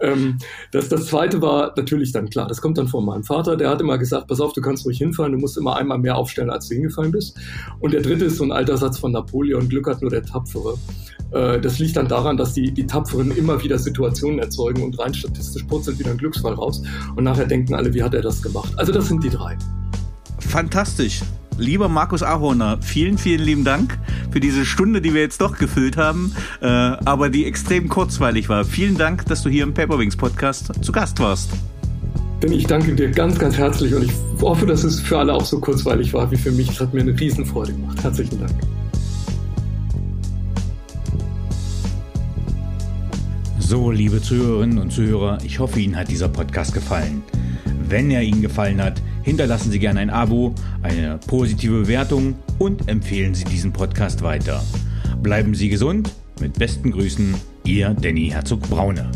Ähm, das, das zweite war natürlich dann klar. Das kommt dann von meinem Vater. Der hat immer gesagt, pass auf, du kannst ruhig hinfallen, du musst immer einmal mehr aufstellen, als du hingefallen bist. Und der dritte ist so ein alter Satz von Napoleon, Glück hat nur der Tapfere. Äh, das liegt dann daran, dass die, die Tapferen immer wieder Situationen erzeugen und rein statistisch purzelt wieder ein Glücksfall raus. Und nachher denken alle, wie hat er das gemacht? Also das sind die drei. Fantastisch. Lieber Markus Ahorner, vielen, vielen lieben Dank für diese Stunde, die wir jetzt doch gefüllt haben, äh, aber die extrem kurzweilig war. Vielen Dank, dass du hier im Paperwings Podcast zu Gast warst. Denn ich danke dir ganz, ganz herzlich und ich hoffe, dass es für alle auch so kurzweilig war wie für mich. Es hat mir eine Riesenfreude gemacht. Herzlichen Dank. So, liebe Zuhörerinnen und Zuhörer, ich hoffe, Ihnen hat dieser Podcast gefallen. Wenn er Ihnen gefallen hat, hinterlassen Sie gerne ein Abo, eine positive Bewertung und empfehlen Sie diesen Podcast weiter. Bleiben Sie gesund. Mit besten Grüßen, Ihr Danny Herzog Braune.